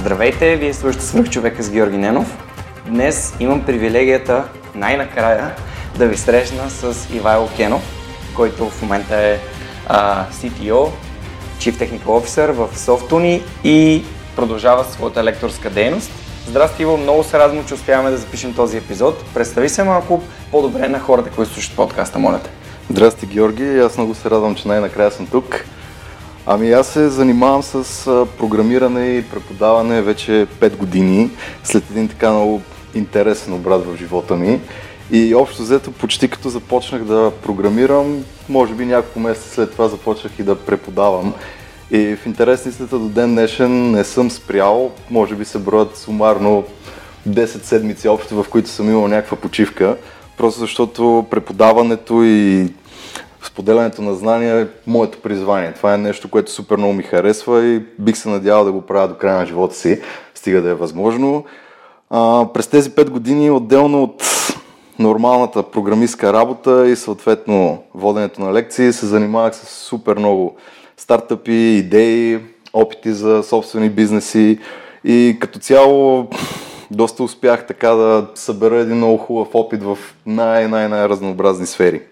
Здравейте, вие слушате Свърх човека с Георги Ненов. Днес имам привилегията най-накрая да ви срещна с Ивайло Кенов, който в момента е а, CTO, Chief Technical Officer в Softuni и продължава своята лекторска дейност. Здрасти, Иво, много се радвам, че успяваме да запишем този епизод. Представи се малко по-добре на хората, които слушат подкаста, моля те. Здрасти, Георги. Аз много се радвам, че най-накрая съм тук. Ами аз се занимавам с програмиране и преподаване вече 5 години, след един така много интересен обрат в живота ми. И общо взето, почти като започнах да програмирам, може би няколко месеца след това започнах и да преподавам. И в интересницата до ден днешен не съм спрял, може би се броят сумарно 10 седмици общо, в които съм имал някаква почивка, просто защото преподаването и споделянето на знания е моето призвание. Това е нещо, което супер много ми харесва и бих се надявал да го правя до края на живота си, стига да е възможно. А, през тези 5 години, отделно от нормалната програмистка работа и съответно воденето на лекции, се занимавах с супер много стартъпи, идеи, опити за собствени бизнеси и като цяло доста успях така да събера един много хубав опит в най-най-най-разнообразни сфери.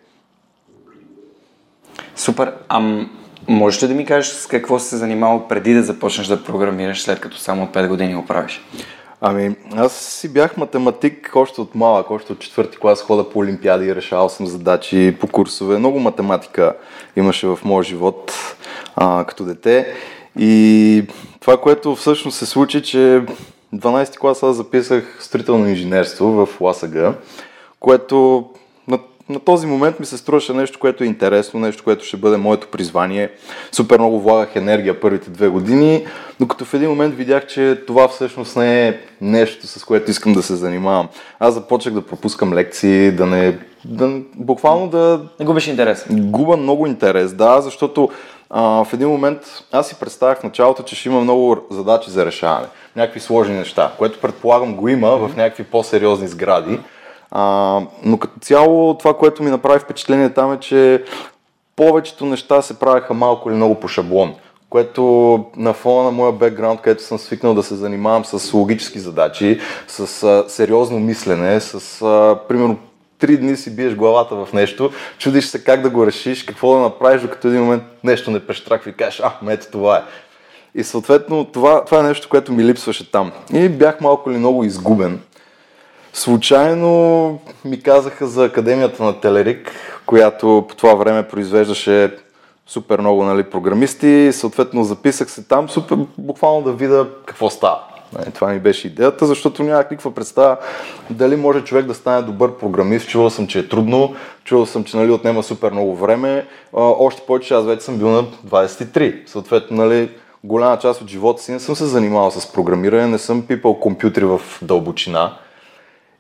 Супер. Ам, можеш ли да ми кажеш с какво се занимавал преди да започнеш да програмираш, след като само от 5 години го правиш? Ами, аз си бях математик още от малък, още от четвърти клас хода по олимпиади решавал съм задачи по курсове. Много математика имаше в моя живот а, като дете. И това, което всъщност се случи, че 12 клас аз записах строително инженерство в ЛАСАГ, което на този момент ми се струваше нещо, което е интересно, нещо, което ще бъде моето призвание. Супер много влагах енергия първите две години, докато в един момент видях, че това всъщност не е нещо, с което искам да се занимавам. Аз започнах да пропускам лекции, да не... Да, буквално да... Не губиш интерес. Губа много интерес, да, защото а, в един момент аз си представях в началото, че ще има много задачи за решаване. Някакви сложни неща, което предполагам го има в някакви по-сериозни сгради. А, но като цяло това, което ми направи впечатление там е, че повечето неща се правеха малко или много по шаблон, което на фона на моя бекграунд, където съм свикнал да се занимавам с логически задачи, с а, сериозно мислене, с а, примерно три дни си биеш главата в нещо, чудиш се как да го решиш, какво да направиш, докато един момент нещо не прещраква и кажеш, а, ето това е. И съответно това, това е нещо, което ми липсваше там. И бях малко или много изгубен. Случайно ми казаха за Академията на Телерик, която по това време произвеждаше супер много нали, програмисти. Съответно записах се там, супер, буквално да видя какво става. Нали, това ми беше идеята, защото нямах никаква представа дали може човек да стане добър програмист. Чувал съм, че е трудно, чувал съм, че нали, отнема супер много време. още повече, аз вече съм бил на 23. Съответно, нали, голяма част от живота си не съм се занимавал с програмиране, не съм пипал компютри в дълбочина.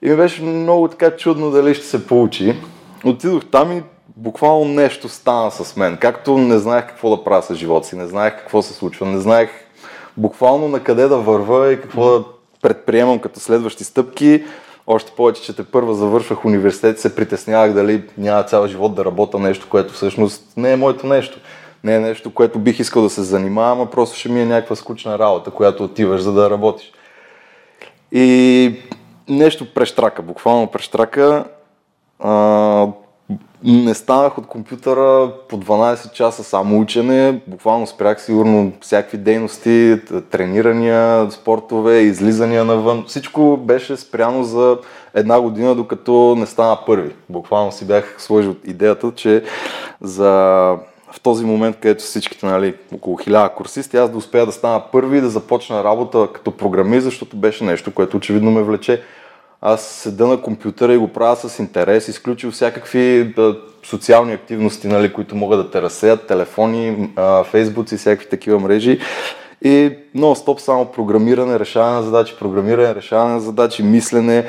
И ми беше много така чудно дали ще се получи. Отидох там и буквално нещо стана с мен. Както не знаех какво да правя с живота си, не знаех какво се случва, не знаех буквално на къде да върва и какво да предприемам като следващи стъпки. Още повече, че те първа завършвах университет, се притеснявах дали няма цял живот да работя нещо, което всъщност не е моето нещо. Не е нещо, което бих искал да се занимавам, а просто ще ми е някаква скучна работа, която отиваш за да работиш. И нещо прещрака, буквално прещрака. А, не станах от компютъра по 12 часа само учене, буквално спрях сигурно всякакви дейности, тренирания, спортове, излизания навън. Всичко беше спряно за една година, докато не стана първи. Буквално си бях сложил идеята, че за в този момент, където всичките, нали, около хиляда курсисти, аз да успея да стана първи и да започна работа като програмист, защото беше нещо, което очевидно ме влече аз седа на компютъра и го правя с интерес, изключил всякакви да, социални активности, нали, които могат да те разсеят, телефони, фейсбуци всякакви такива мрежи. И нон-стоп само програмиране, решаване на задачи, програмиране, решаване на задачи, мислене,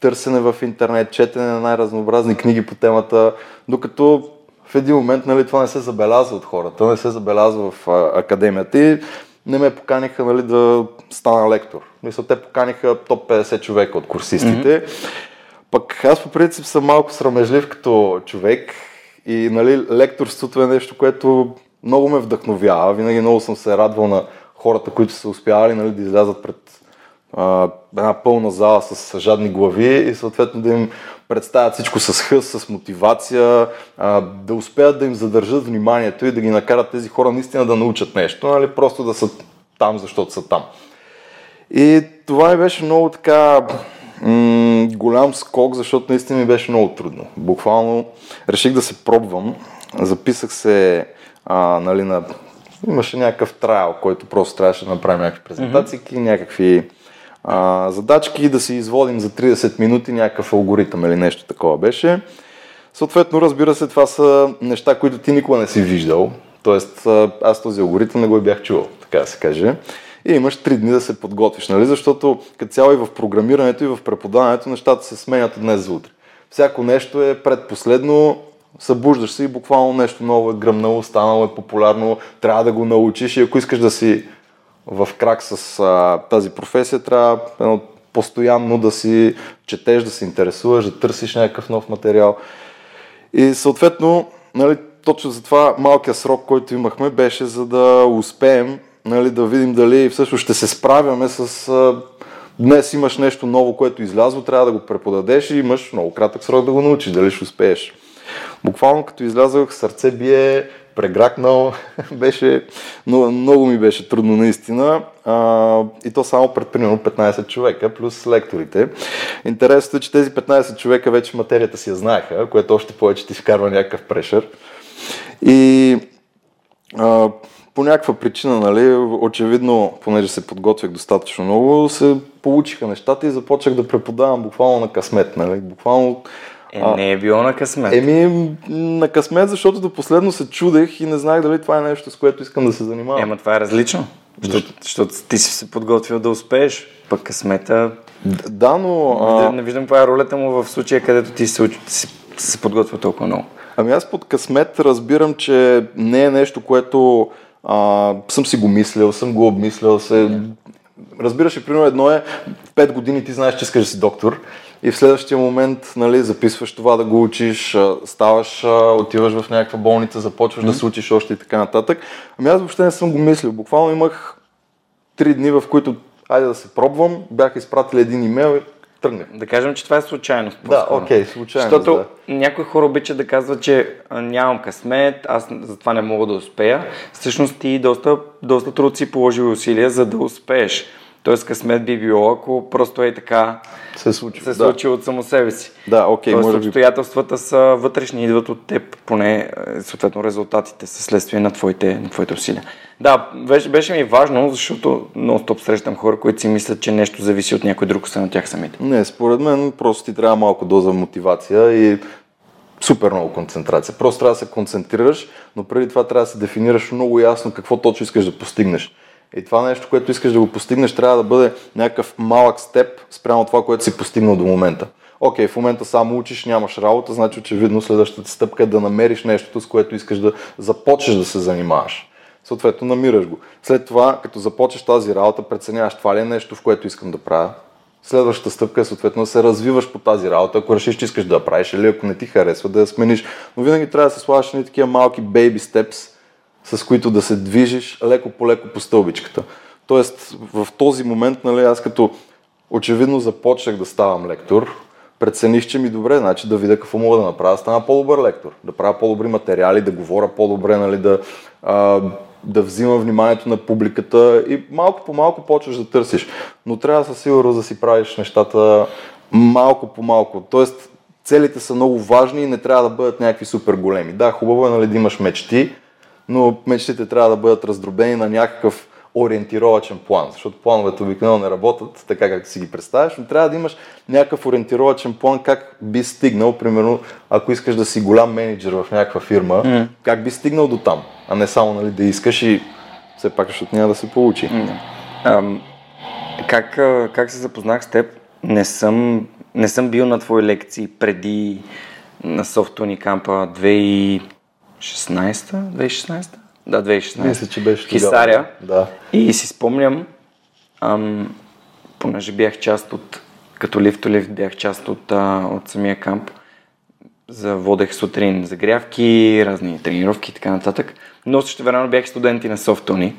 търсене в интернет, четене на най-разнообразни книги по темата, докато в един момент нали, това не се забелязва от хората, не се забелязва в академията и не ме поканиха нали, да стана лектор. Мисля, те поканиха топ 50 човека от курсистите. Mm-hmm. Пък аз по принцип съм малко срамежлив като човек и нали, лекторството е нещо, което много ме вдъхновява. Винаги много съм се радвал на хората, които са успявали нали, да излязат пред а, една пълна зала с жадни глави и съответно да им представят всичко с хъс, с мотивация, а, да успеят да им задържат вниманието и да ги накарат тези хора наистина да научат нещо, нали, просто да са там, защото са там. И това ми беше много така м- голям скок, защото наистина ми беше много трудно. Буквално реших да се пробвам. Записах се а, нали, на... Имаше някакъв трайл, който просто трябваше да направим някакви презентации, mm-hmm. някакви а, задачки, да си изводим за 30 минути някакъв алгоритъм или нещо такова беше. Съответно, разбира се, това са неща, които ти никога не си виждал. Тоест, аз този алгоритъм не го бях чувал, така да се каже. И имаш 3 дни да се подготвиш, нали? Защото като цяло и в програмирането и в преподаването нещата се сменят от днес за утре. Всяко нещо е предпоследно, събуждаш се и буквално нещо ново е гръмнало, станало е популярно, трябва да го научиш и ако искаш да си в крак с а, тази професия, трябва едно, постоянно да си четеш, да се интересуваш, да търсиш някакъв нов материал. И съответно, нали, точно за това малкият срок, който имахме, беше за да успеем нали, да видим дали всъщност ще се справяме с... А, днес имаш нещо ново, което излязло, трябва да го преподадеш и имаш много кратък срок да го научиш, дали ще успееш. Буквално като излязах, сърце бие, прегракнал. беше, много, много ми беше трудно наистина. А, и то само пред примерно 15 човека, плюс лекторите. Интересното е, че тези 15 човека вече материята си я знаеха, което още повече ти вкарва някакъв прешър. И а, по някаква причина, нали, очевидно, понеже се подготвях достатъчно много, се получиха нещата и започнах да преподавам буквално на късмет. Нали. Буквално е, не е било на късмет. Еми, на късмет, защото до последно се чудех и не знаех дали това е нещо, с което искам да се занимавам. Ема това е различно. Защото, защото ти си се подготвил да успееш, пък късмета... Да, но... А... Не, не виждам каква е ролята му в случая, където ти се, си, се подготвил толкова много. Ами аз под късмет разбирам, че не е нещо, което а, съм си го мислил, съм го обмислял. Се... Разбираш, примерно едно е 5 години ти знаеш, че искаш да си доктор и в следващия момент нали, записваш това да го учиш, ставаш, отиваш в някаква болница, започваш mm-hmm. да се учиш още и така нататък. Ами аз въобще не съм го мислил. Буквално имах три дни, в които айде да се пробвам, бях изпратили един имейл и тръгнах. Да кажем, че това е случайност. Да, окей, okay, случайност. Защото да. някои хора обичат да казват, че нямам късмет, аз затова не мога да успея. Всъщност ти доста, доста труд си положил усилия, за да успееш. Тоест късмет би било, ако просто е така се случи, се случи да. от само себе си. Да, окей, Тоест, може обстоятелствата би... са вътрешни, идват от теб, поне е, съответно резултатите са следствие на твоите, на твоите усилия. Да, беше, беше ми важно, защото много стоп срещам хора, които си мислят, че нещо зависи от някой друг, освен от тях самите. Не, според мен просто ти трябва малко доза мотивация и супер много концентрация. Просто трябва да се концентрираш, но преди това трябва да се дефинираш много ясно какво точно искаш да постигнеш. И това нещо, което искаш да го постигнеш, трябва да бъде някакъв малък степ спрямо това, което си постигнал до момента. Окей, в момента само учиш, нямаш работа, значи очевидно следващата стъпка е да намериш нещото, с което искаш да започнеш да се занимаваш. Съответно, намираш го. След това, като започнеш тази работа, преценяваш това ли е нещо, в което искам да правя. Следващата стъпка е съответно да се развиваш по тази работа, ако решиш, че искаш да я правиш или ако не ти харесва, да я смениш. Но винаги трябва да се слагаш на такива малки baby steps, с които да се движиш леко по леко по стълбичката. Тоест, в този момент, нали, аз като очевидно започнах да ставам лектор, прецених, че ми добре, значи да видя какво мога да направя, да стана по-добър лектор, да правя по-добри материали, да говоря по-добре, нали, да, а, да взимам вниманието на публиката и малко по малко почваш да търсиш. Но трябва със сигурност да си правиш нещата малко по малко. Тоест, целите са много важни и не трябва да бъдат някакви супер големи. Да, хубаво е нали, да имаш мечти, но мечтите трябва да бъдат раздробени на някакъв ориентировачен план, защото плановете обикновено не работят така, както си ги представяш, но трябва да имаш някакъв ориентировачен план как би стигнал, примерно, ако искаш да си голям менеджер в някаква фирма, mm. как би стигнал до там, а не само нали, да искаш и все пак, защото няма да се получи. Да. Ам, как, как се запознах с теб? Не съм, не съм бил на твои лекции преди на Софтуни кампа 2016 2016 Да, 2016 Мисля, че беше Хисаря. Да. И си спомням, ам, понеже бях част от, като лифт лифт, бях част от, а, от самия камп, за водех сутрин загрявки, разни тренировки и така нататък, но също време бях студенти на Софтуни.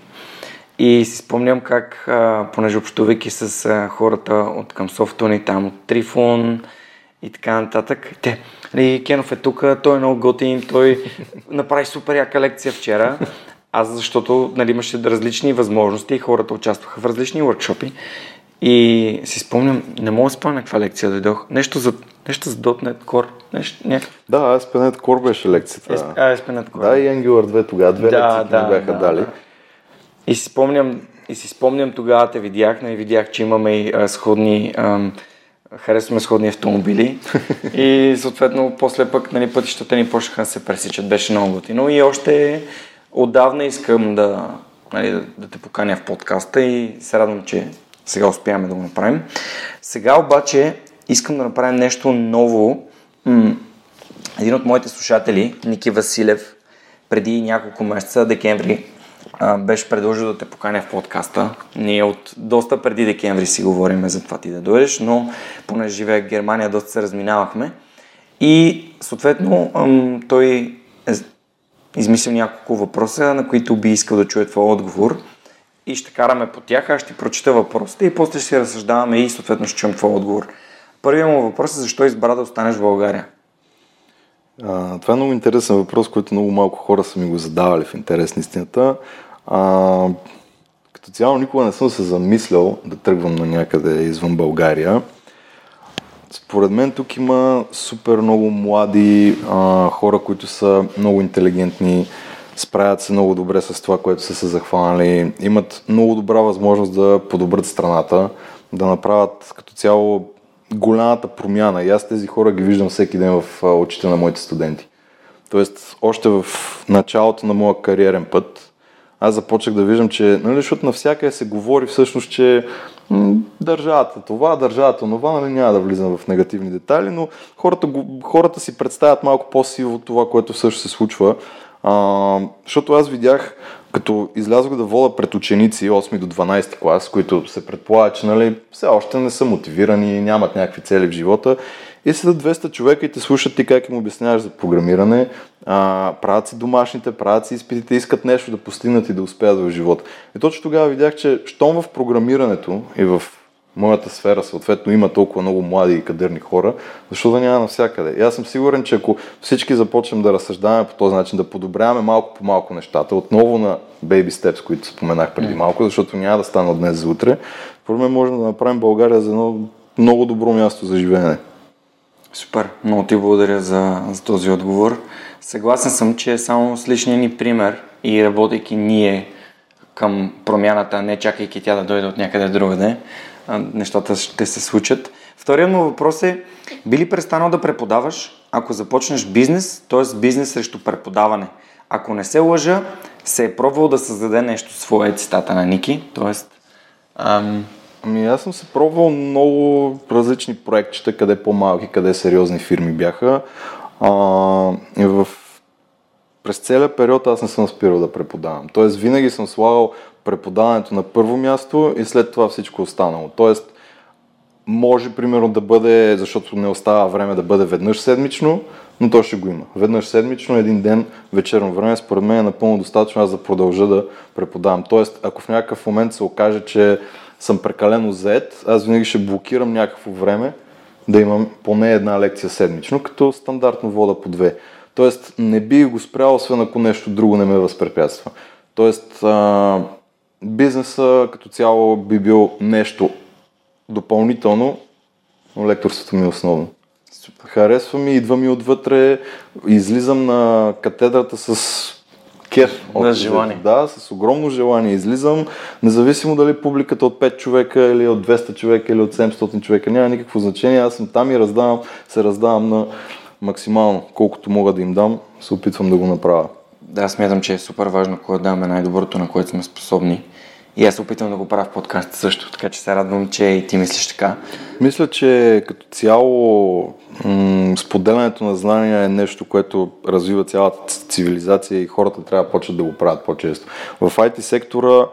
И си спомням как, а, понеже общувайки с а, хората от към Софтуни, там от Трифон и така нататък, те, нали, Кенов е тук, той е много готин, той направи супер яка лекция вчера. Аз защото нали, имаше различни възможности и хората участваха в различни workshopи. И си спомням, не мога да спомня каква лекция дойдох. Нещо за, нещо за .NET Core. Нещо, не. Да, ASP.NET Core беше лекцията. Есп- А, ASP.NET Core. Да, и Angular 2 тогава, две Да, лекции да, ми бяха да, дали. да. И си спомням, и си спомням тогава те видях, и видях, че имаме и а, сходни, ам, харесваме сходни автомобили и съответно после пък нали, пътищата ни почнаха да се пресичат, беше много готино и още отдавна искам да, нали, да, да те поканя в подкаста и се радвам, че сега успяваме да го направим. Сега обаче искам да направим нещо ново. М- един от моите слушатели, Ники Василев, преди няколко месеца, декември, беше предложил да те поканя в подкаста. Ние от доста преди декември си говориме за това ти да дойдеш, но понеже живея в Германия, доста се разминавахме. И съответно той е измислил няколко въпроса, на които би искал да чуе твой отговор. И ще караме по тях, аз ще прочита въпросите и после ще си разсъждаваме и съответно ще чуем твой отговор. Първият му въпрос е защо избра да останеш в България? А, това е много интересен въпрос, който много малко хора са ми го задавали в интерес на истината. А, като цяло никога не съм се замислял да тръгвам на някъде извън България. Според мен тук има супер много млади а, хора, които са много интелигентни, справят се много добре с това, което са се захванали, имат много добра възможност да подобрят страната, да направят като цяло голямата промяна. И аз тези хора ги виждам всеки ден в очите на моите студенти. Тоест, още в началото на моя кариерен път, аз започнах да виждам, че, нали, защото навсякъде се говори всъщност, че държавата това, държавата това, нали, няма да влизам в негативни детайли, но хората, хората си представят малко по-сиво това, което всъщност се случва. А, защото аз видях, като излязох да вода пред ученици 8 до 12 клас, които се предполага, че нали, все още не са мотивирани, нямат някакви цели в живота. И седат 200 човека и те слушат ти как им обясняваш за програмиране, а, правят си домашните, правят си изпитите, искат нещо да постигнат и да успеят в живота. И точно тогава видях, че щом в програмирането и в моята сфера съответно има толкова много млади и кадърни хора, защо да няма навсякъде? И аз съм сигурен, че ако всички започнем да разсъждаваме по този начин, да подобряваме малко по малко нещата, отново на baby steps, които споменах преди малко, защото няма да стана днес за утре, според мен можем да направим България за едно много добро място за живеене. Супер, много ти благодаря за, за този отговор. Съгласен съм, че само с личния ни пример и работейки ние към промяната, не чакайки тя да дойде от някъде другаде, нещата ще се случат. Вторият му въпрос е, би ли престанал да преподаваш, ако започнеш бизнес, т.е. бизнес срещу преподаване? Ако не се лъжа, се е пробвал да създаде нещо свое, цитата на Ники, т.е. Ам, Ами аз съм се пробвал много различни проектчета, къде по-малки, къде сериозни фирми бяха. А, и в... През целия период аз не съм спирал да преподавам. Тоест винаги съм слагал преподаването на първо място и след това всичко останало. Тоест може примерно да бъде, защото не остава време да бъде веднъж седмично, но то ще го има. Веднъж седмично, един ден, вечерно време, според мен е напълно достатъчно аз да продължа да преподавам. Тоест, ако в някакъв момент се окаже, че съм прекалено заед, аз винаги ще блокирам някакво време да имам поне една лекция седмично, като стандартно вода по две. Тоест, не би го спрял, освен ако нещо друго не ме възпрепятства. Тоест, а, бизнеса като цяло би бил нещо допълнително, но лекторството ми е основно. Харесва ми, идва ми отвътре, излизам на катедрата с кеф. На Общо желание. Да, с огромно желание излизам, независимо дали публиката от 5 човека или от 200 човека или от 700 човека, няма никакво значение, аз съм там и раздавам, се раздавам на максимално, колкото мога да им дам, се опитвам да го направя. Да, смятам, че е супер важно, когато даваме най-доброто, на което сме способни. И аз опитвам да го правя в подкаст също, така че се радвам, че и ти мислиш така. Мисля, че като цяло м- споделянето на знания е нещо, което развива цялата цивилизация и хората трябва да почват да го правят по-често. В IT сектора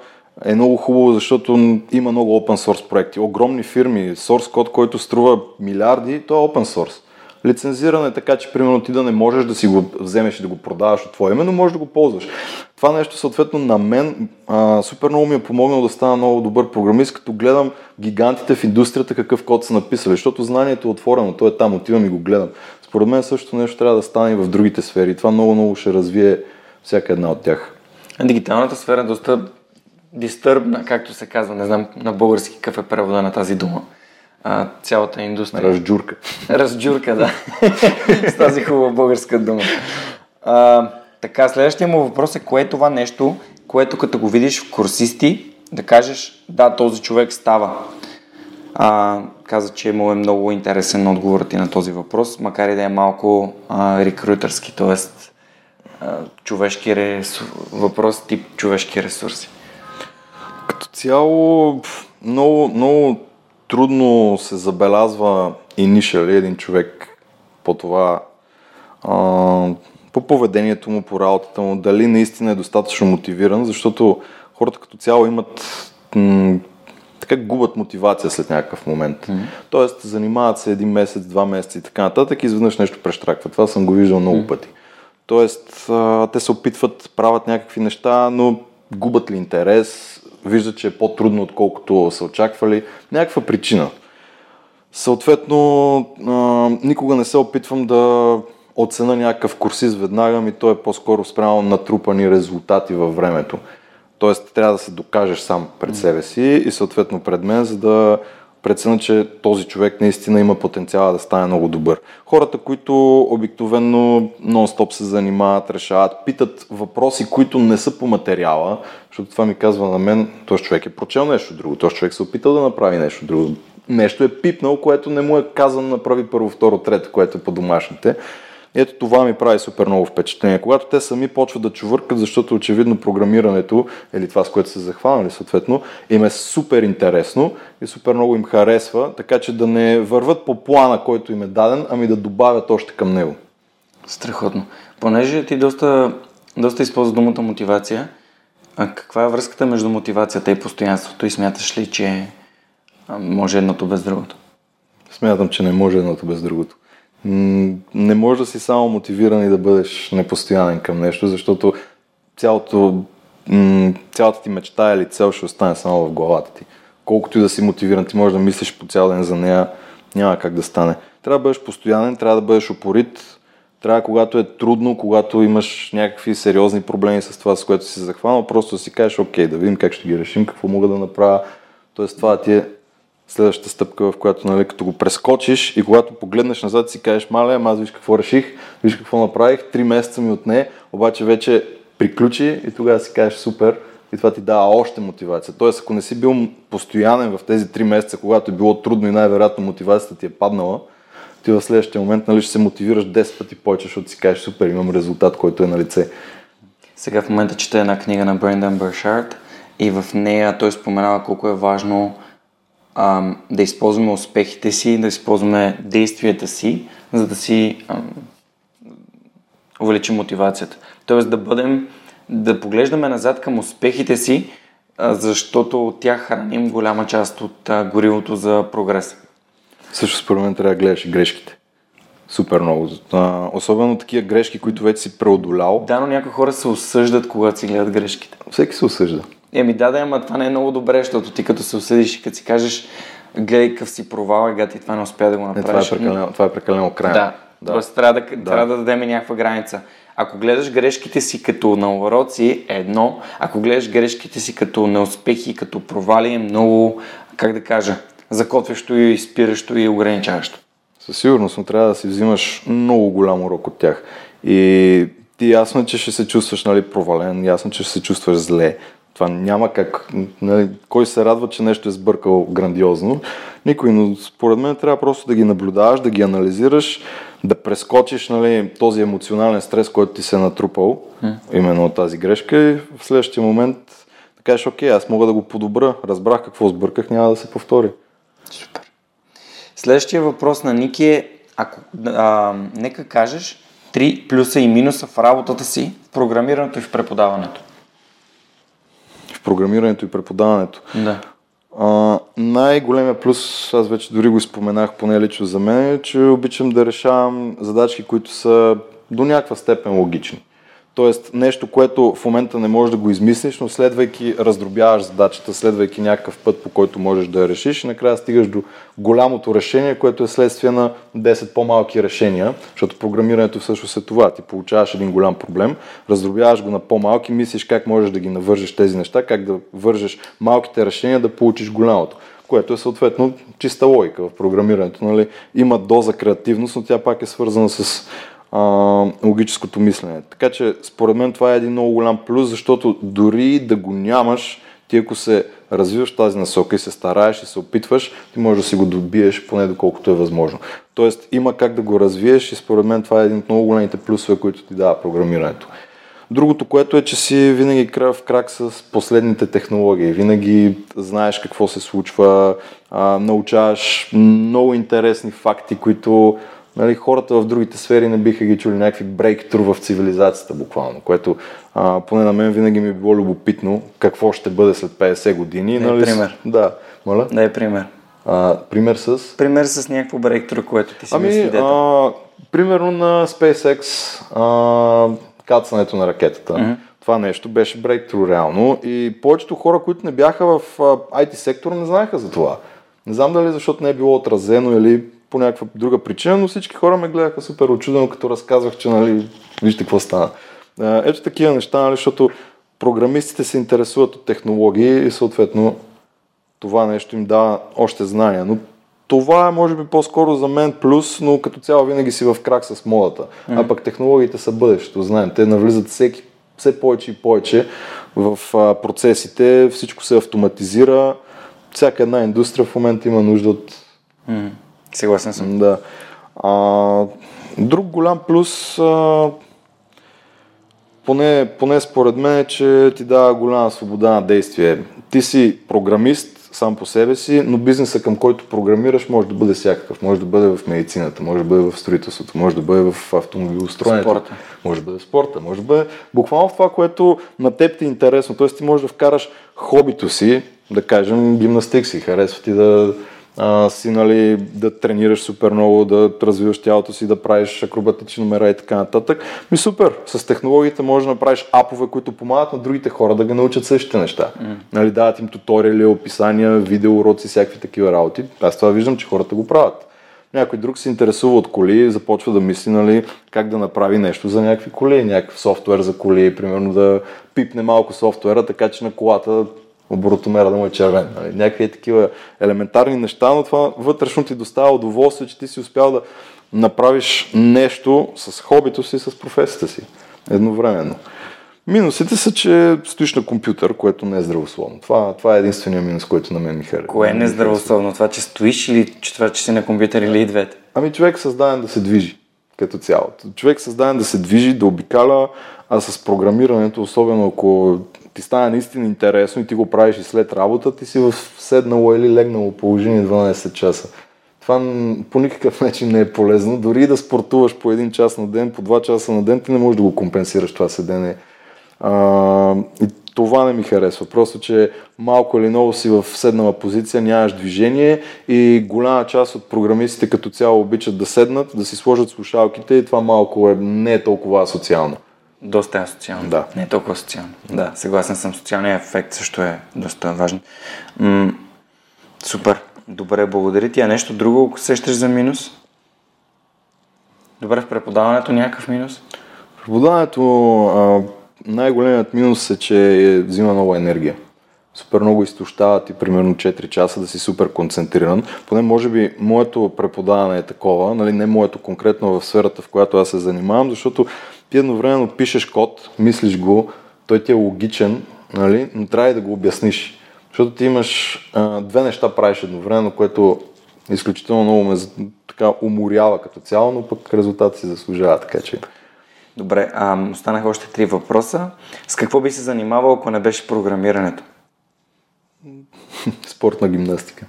е много хубаво, защото има много open source проекти. Огромни фирми, source код, който струва милиарди, то е open source. Лицензиране е така, че примерно ти да не можеш да си го вземеш и да го продаваш от твое име, но можеш да го ползваш. Това нещо съответно на мен а, супер много ми е помогнало да стана много добър програмист, като гледам гигантите в индустрията какъв код са написали, защото знанието е отворено, то е там, отивам и го гледам. Според мен също нещо трябва да стане и в другите сфери. Това много много ще развие всяка една от тях. Дигиталната сфера е доста дистърбна, както се казва, не знам на български какъв е превода на тази дума. А, цялата индустрия. Разджурка. Разджурка, да. С тази хубава българска дума. А, така, следващия му въпрос е кое е това нещо, което като го видиш в курсисти, да кажеш, да, този човек става. А, каза, че му е много интересен отговорът ти на този въпрос, макар и да е малко а, рекрутърски, т.е. човешки ресурс, въпрос тип човешки ресурси. Като цяло, много, много трудно се забелязва инишали един човек по това, а, по поведението му, по работата му, дали наистина е достатъчно мотивиран, защото хората като цяло имат м- така губят мотивация след някакъв момент. Mm-hmm. Тоест, занимават се един месец, два месеца и така нататък и изведнъж нещо прещраква. Това съм го виждал много mm-hmm. пъти. Тоест, а, те се опитват, правят някакви неща, но губят ли интерес, виждат, че е по-трудно, отколкото са очаквали. Някаква причина. Съответно, никога не се опитвам да оцена някакъв курсист веднага, ми той е по-скоро спрямо натрупани резултати във времето. Тоест, трябва да се докажеш сам пред себе си и съответно пред мен, за да преценя, че този човек наистина има потенциала да стане много добър. Хората, които обикновенно нон-стоп се занимават, решават, питат въпроси, които не са по материала, защото това ми казва на мен, този човек е прочел нещо друго, този човек се е опитал да направи нещо друго. Нещо е пипнал, което не му е казано направи първо, второ, трето, което е по домашните. Ето това ми прави супер много впечатление. Когато те сами почват да чувъркат, защото очевидно програмирането, или това с което са захванали съответно, им е супер интересно и супер много им харесва, така че да не върват по плана, който им е даден, ами да добавят още към него. Страхотно. Понеже ти доста, доста използва думата мотивация, а каква е връзката между мотивацията и постоянството и смяташ ли, че може едното без другото? Смятам, че не може едното без другото не можеш да си само мотивиран и да бъдеш непостоянен към нещо, защото цялото, цялата ти мечта или цел ще остане само в главата ти. Колкото и да си мотивиран, ти можеш да мислиш по цял ден за нея, няма как да стане. Трябва да бъдеш постоянен, трябва да бъдеш упорит, трябва когато е трудно, когато имаш някакви сериозни проблеми с това, с което си захванал, просто да си кажеш, окей, да видим как ще ги решим, какво мога да направя. Тоест това ти е следващата стъпка, в която нали, като го прескочиш и когато погледнеш назад си кажеш, мале, ама аз виж какво реших, виж какво направих, три месеца ми отне, обаче вече приключи и тогава си кажеш супер и това ти дава още мотивация. Тоест, ако не си бил постоянен в тези три месеца, когато е било трудно и най-вероятно мотивацията ти е паднала, ти в следващия момент нали, ще се мотивираш 10 пъти повече, защото си кажеш супер, имам резултат, който е на лице. Сега в момента чета една книга на Брендан Бършард и в нея той споменава колко е важно а, да използваме успехите си, да използваме действията си, за да си а, увеличим мотивацията. Тоест да бъдем, да поглеждаме назад към успехите си, а, защото от тях храним голяма част от а, горивото за прогрес. Също според мен трябва да гледаш грешките. Супер много. А, особено такива грешки, които вече си преодолял. Да, но някои хора се осъждат, когато си гледат грешките. Всеки се осъжда. Еми да, да, ама това не е много добре, защото ти като се осъдиш и като си кажеш гледай какъв си провал, и ти това не успя да го направиш. Не, това е прекалено, това е прекалено крайно. Да, да. Тоест трябва да, да. трябва да дадем някаква граница. Ако гледаш грешките си като на уроци, е едно. Ако гледаш грешките си като неуспехи, като провали, е много, как да кажа, закотвящо и спиращо и ограничаващо. Със сигурност, но трябва да си взимаш много голям урок от тях. И ти ясно, че ще се чувстваш нали, провален, ясно, че ще се чувстваш зле, това няма как. Нали, кой се радва, че нещо е сбъркал грандиозно? Никой, но според мен трябва просто да ги наблюдаваш, да ги анализираш, да прескочиш нали, този емоционален стрес, който ти се е натрупал, mm. именно от тази грешка и в следващия момент да кажеш, окей, аз мога да го подобра, разбрах какво сбърках, няма да се повтори. Супер. Следващия въпрос на Ники е, ако, а, нека кажеш три плюса и минуса в работата си, в програмирането и в преподаването. Програмирането и преподаването? Да. А, най-големия плюс, аз вече дори го споменах поне лично за мен, е, че обичам да решавам задачки, които са до някаква степен логични. Тоест нещо, което в момента не можеш да го измислиш, но следвайки, раздробяваш задачата, следвайки някакъв път, по който можеш да я решиш и накрая стигаш до голямото решение, което е следствие на 10 по-малки решения, защото програмирането всъщност е това. Ти получаваш един голям проблем, раздробяваш го на по-малки, мислиш как можеш да ги навържеш тези неща, как да вържеш малките решения да получиш голямото което е съответно чиста логика в програмирането. Нали? Има доза креативност, но тя пак е свързана с а, логическото мислене. Така че според мен това е един много голям плюс, защото дори да го нямаш, ти ако се развиваш тази насока и се стараеш и се опитваш, ти можеш да си го добиеш поне доколкото е възможно. Тоест има как да го развиеш и според мен това е един от много големите плюсове, които ти дава програмирането. Другото, което е, че си винаги крак в крак с последните технологии. Винаги знаеш какво се случва, научаваш много интересни факти, които нали, хората в другите сфери не биха ги чули някакви брейктру в цивилизацията буквално, което а, поне на мен винаги ми е било любопитно какво ще бъде след 50 години. Не нали, пример. Да, моля? Да е пример. А, пример с? Пример с някакво брейктру, което ти си ами, мисли а, примерно на SpaceX а, кацането на ракетата. Mm-hmm. Това нещо беше брейктру реално и повечето хора, които не бяха в IT сектора, не знаеха за това. Не знам дали защото не е било отразено или по някаква друга причина, но всички хора ме гледаха супер очудено, като разказвах, че нали, вижте какво стана. Ето такива неща, нали, защото програмистите се интересуват от технологии и съответно това нещо им дава още знания. Но това е, може би, по-скоро за мен плюс, но като цяло винаги си в крак с модата. Mm-hmm. А пък технологиите са бъдещето, знаем. Те навлизат всеки, все повече и повече в а, процесите, всичко се автоматизира. Всяка една индустрия в момента има нужда от mm-hmm Съгласен съм. Да. А, друг голям плюс, а, поне, поне според мен, е, че ти дава голяма свобода на действие. Ти си програмист сам по себе си, но бизнеса към който програмираш може да бъде всякакъв. Може да бъде в медицината, може да бъде в строителството, може да бъде в автомобилостроенето, спорта. може да бъде в спорта, може да бъде буквално в това, което на теб ти е интересно. Тоест ти можеш да вкараш хобито си, да кажем гимнастик си, харесва ти да а, си нали, да тренираш супер много, да развиваш тялото си, да правиш акробатични номера и така нататък. Ми супер, с технологиите можеш да направиш апове, които помагат на другите хора да ги научат същите неща. Mm. Нали, дават им туториали, описания, видео, уроци, всякакви такива работи. Аз това виждам, че хората го правят. Някой друг се интересува от коли, започва да мисли нали, как да направи нещо за някакви коли, някакъв софтуер за коли, примерно да пипне малко софтуера, така че на колата оборотомера да му е червен. Нали? Някакви е такива елементарни неща, но това вътрешно ти доставя удоволствие, че ти си успял да направиш нещо с хобито си, с професията си едновременно. Минусите са, че стоиш на компютър, което не е здравословно. Това, това е единствения минус, който на мен ми харесва. Кое е нездравословно? Това, че стоиш или че това, че си на компютър или и двете? Ами човек е създаден да се движи като цяло. Човек е създаден да се движи, да обикаля, а с програмирането, особено ако ти стане наистина интересно и ти го правиш и след работа, ти си в седнало или легнало положение 12 часа. Това по никакъв начин не е полезно. Дори да спортуваш по един час на ден, по два часа на ден, ти не можеш да го компенсираш това седене. А, и това не ми харесва. Просто, че малко или много си в седнала позиция, нямаш движение и голяма част от програмистите като цяло обичат да седнат, да си сложат слушалките и това малко е, не е толкова социално. Доста е социално. Да. Не е толкова социално. Да, съгласен съм. Социалният ефект също е доста важен. М- супер. Добре, благодаря ти. А нещо друго, ако сещаш за минус? Добре, в преподаването някакъв минус? В преподаването най-големият минус е, че взима много енергия. Супер много изтощава ти примерно 4 часа да си супер концентриран. Поне може би моето преподаване е такова, нали, не моето конкретно в сферата, в която аз се занимавам, защото ти едновременно пишеш код, мислиш го, той ти е логичен, нали, но трябва и да го обясниш. Защото ти имаш а, две неща правиш едновременно, което изключително много ме така уморява като цяло, но пък резултатът си заслужава, така че... Добре, а, останаха още три въпроса. С какво би се занимавал, ако не беше програмирането? Спортна гимнастика.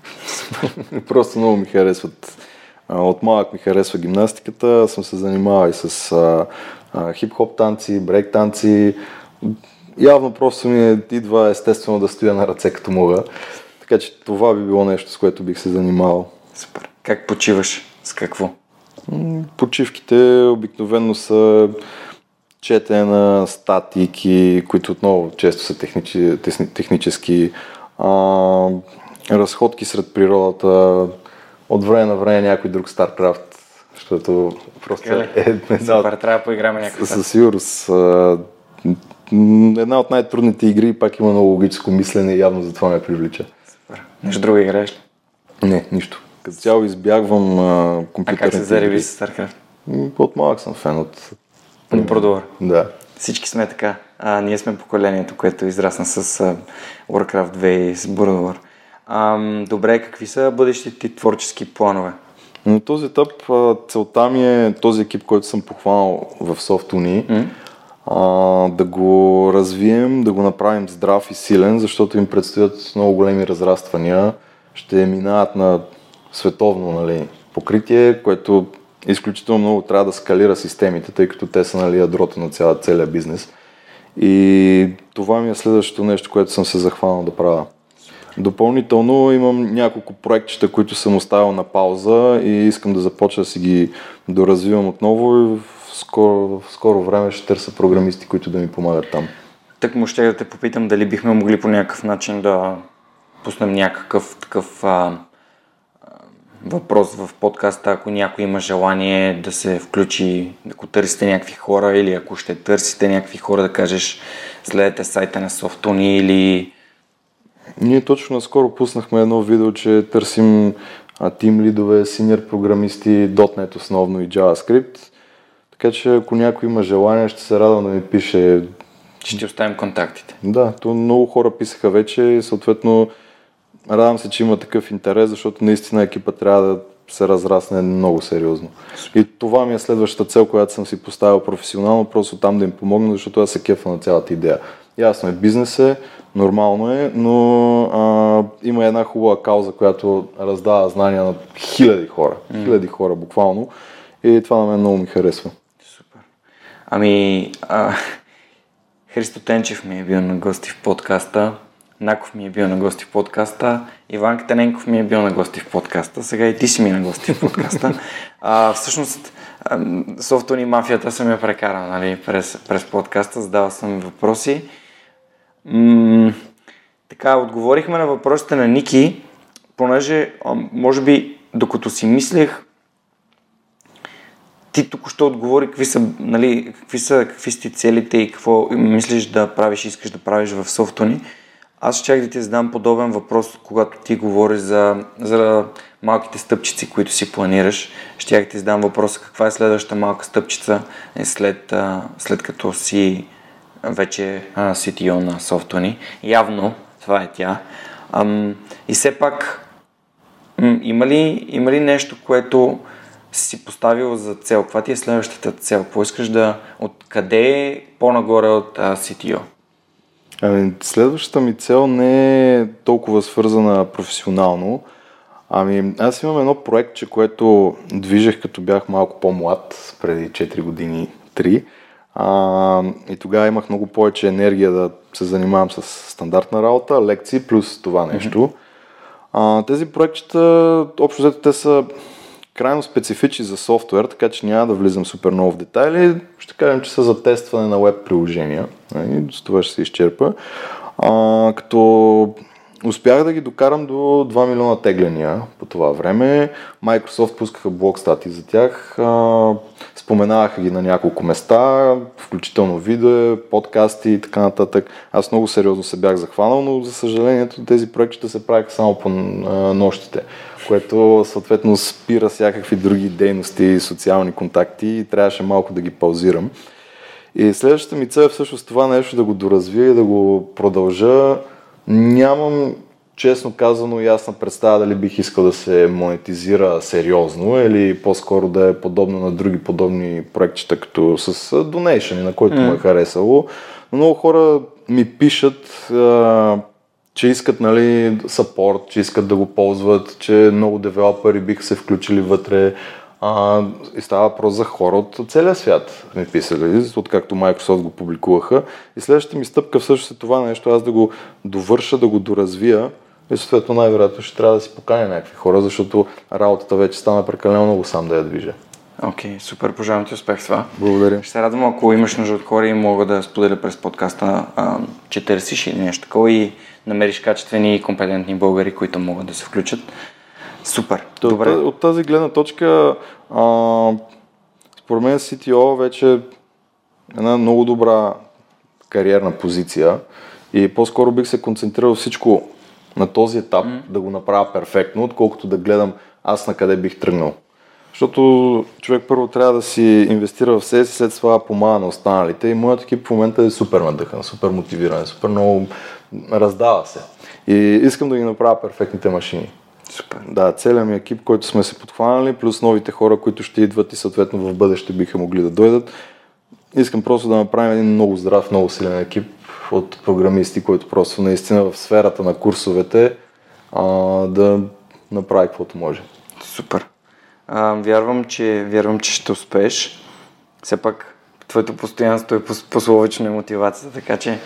Просто много ми харесват. От малък ми харесва гимнастиката. Съм се занимавал и с а, а, хип-хоп танци, брейк танци. Явно просто ми идва естествено да стоя на ръце като мога. Така че това би било нещо, с което бих се занимавал. Супер. Как почиваш? С какво? Почивките обикновено са четене на статики, които отново често са техничи, технически, а, разходки сред природата, от време на време някой друг StarCraft, защото просто е, е една Супер, трябва да поиграме някакъв. Със сигурност. Една от най-трудните игри пак има много логическо мислене и явно затова ме привлича. Супер. Нещо друго играеш ли? Не, нищо. Като цяло избягвам а, компютърните А как се зареби с StarCraft? От малък съм фен от... Продовър. Да. Всички сме така. А, ние сме поколението, което израсна с а, Warcraft 2 и с Бурдовър. добре, какви са бъдещите ти творчески планове? На този етап целта ми е този екип, който съм похванал в SoftUni, а, да го развием, да го направим здрав и силен, защото им предстоят много големи разраствания. Ще минават на световно нали, покритие, което изключително много трябва да скалира системите, тъй като те са нали, ядрото на цяла, целия бизнес. И това ми е следващото нещо, което съм се захванал да правя. Допълнително имам няколко проектчета, които съм оставил на пауза и искам да започна да си ги доразвивам отново и в скоро, в скоро време ще търся програмисти, които да ми помагат там. Так му ще да те попитам дали бихме могли по някакъв начин да пуснем някакъв такъв а, въпрос в подкаста, ако някой има желание да се включи, ако търсите някакви хора или ако ще търсите някакви хора да кажеш следете сайта на Softony или... Ние точно наскоро пуснахме едно видео, че търсим тим лидове, синьор програмисти, .NET основно и JavaScript. Така че ако някой има желание, ще се радвам да ми пише. Ще ти оставим контактите. Да, то много хора писаха вече и съответно Радвам се, че има такъв интерес, защото наистина екипа трябва да се разрасне много сериозно. И това ми е следващата цел, която съм си поставил професионално, просто там да им помогна, защото аз се кефа на цялата идея. Ясно е, бизнес е, нормално е, но а, има една хубава кауза, която раздава знания на хиляди хора. Хиляди хора буквално. И това на мен много ми харесва. Супер. Ами, а, Христо Тенчев ми е бил на гости в подкаста. Наков ми е бил на гости в подкаста, Иван Катененков ми е бил на гости в подкаста, сега и ти си ми на гости в подкаста. А, всъщност, софтуни мафията съм я прекарал нали, през, през подкаста, задавал съм въпроси. М- така, отговорихме на въпросите на Ники, понеже, може би, докато си мислех, ти тук ще отговори какви са, нали, какви са, какви са ти целите и какво мислиш да правиш искаш да правиш в софтуни. Аз ще да ти задам подобен въпрос, когато ти говориш за, за малките стъпчици, които си планираш. Ще да ти задам въпроса каква е следващата малка стъпчица е след, след като си вече CTO на софтуни. Явно това е тя. Ам, и все пак, има, ли, има ли нещо, което си поставил за цел? Каква ти е следващата цел? Какво искаш да... Откъде е по-нагоре от а, CTO? Ами, следващата ми цел не е толкова свързана професионално. Ами, аз имам едно проектче, което движех като бях малко по-млад, преди 4 години, 3. А, и тогава имах много повече енергия да се занимавам с стандартна работа, лекции, плюс това нещо. А, тези проектчета, общо взето, те са крайно специфични за софтуер, така че няма да влизам супер много в детайли. Ще кажем, че са за тестване на веб приложения. И с това ще се изчерпа. А, като успях да ги докарам до 2 милиона тегления по това време. Microsoft пускаха блок стати за тях. Споменаваха ги на няколко места, включително видео, подкасти и така нататък. Аз много сериозно се бях захванал, но за съжалението тези проекти се правиха само по нощите което съответно спира всякакви други дейности, социални контакти и трябваше малко да ги паузирам. И следващата ми цел е всъщност това нещо да го доразвия и да го продължа. Нямам честно казано, ясна представа дали бих искал да се монетизира сериозно или по-скоро да е подобно на други подобни проектчета, като с donation, на който mm. му е харесало. Но много хора ми пишат, а, че искат нали, сапорт, че искат да го ползват, че много девелопери биха се включили вътре. А, и става въпрос за хора от целия свят, ми писали, откакто Microsoft го публикуваха. И следващата ми стъпка всъщност е това нещо, аз да го довърша, да го доразвия. И съответно най-вероятно ще трябва да си поканя някакви хора, защото работата вече стана прекалено много сам да я движа. Окей, okay, супер, пожелавам ти успех с това. Благодаря. Ще се радвам, ако имаш нужда от хора и мога да споделя през подкаста, а, че търсиш или нещо такова и намериш качествени и компетентни българи, които могат да се включат. Супер. То, Добре. От тази гледна точка, а, според мен CTO вече е една много добра кариерна позиция и по-скоро бих се концентрирал всичко на този етап mm. да го направя перфектно, отколкото да гледам аз на къде бих тръгнал. Защото човек първо трябва да си инвестира в себе си, след това помага на останалите и моят екип в момента е супер надъхан, супер мотивиран, супер много раздава се. И искам да ги направя перфектните машини. Супер. Да, целият ми екип, който сме се подхванали, плюс новите хора, които ще идват и съответно в бъдеще биха могли да дойдат. Искам просто да направим един много здрав, много силен екип от програмисти, който просто наистина в сферата на курсовете а, да направи каквото може. Супер. А, вярвам, че, вярвам, че ще успееш. Все пак твоето постоянство е пословично и мотивацията, така че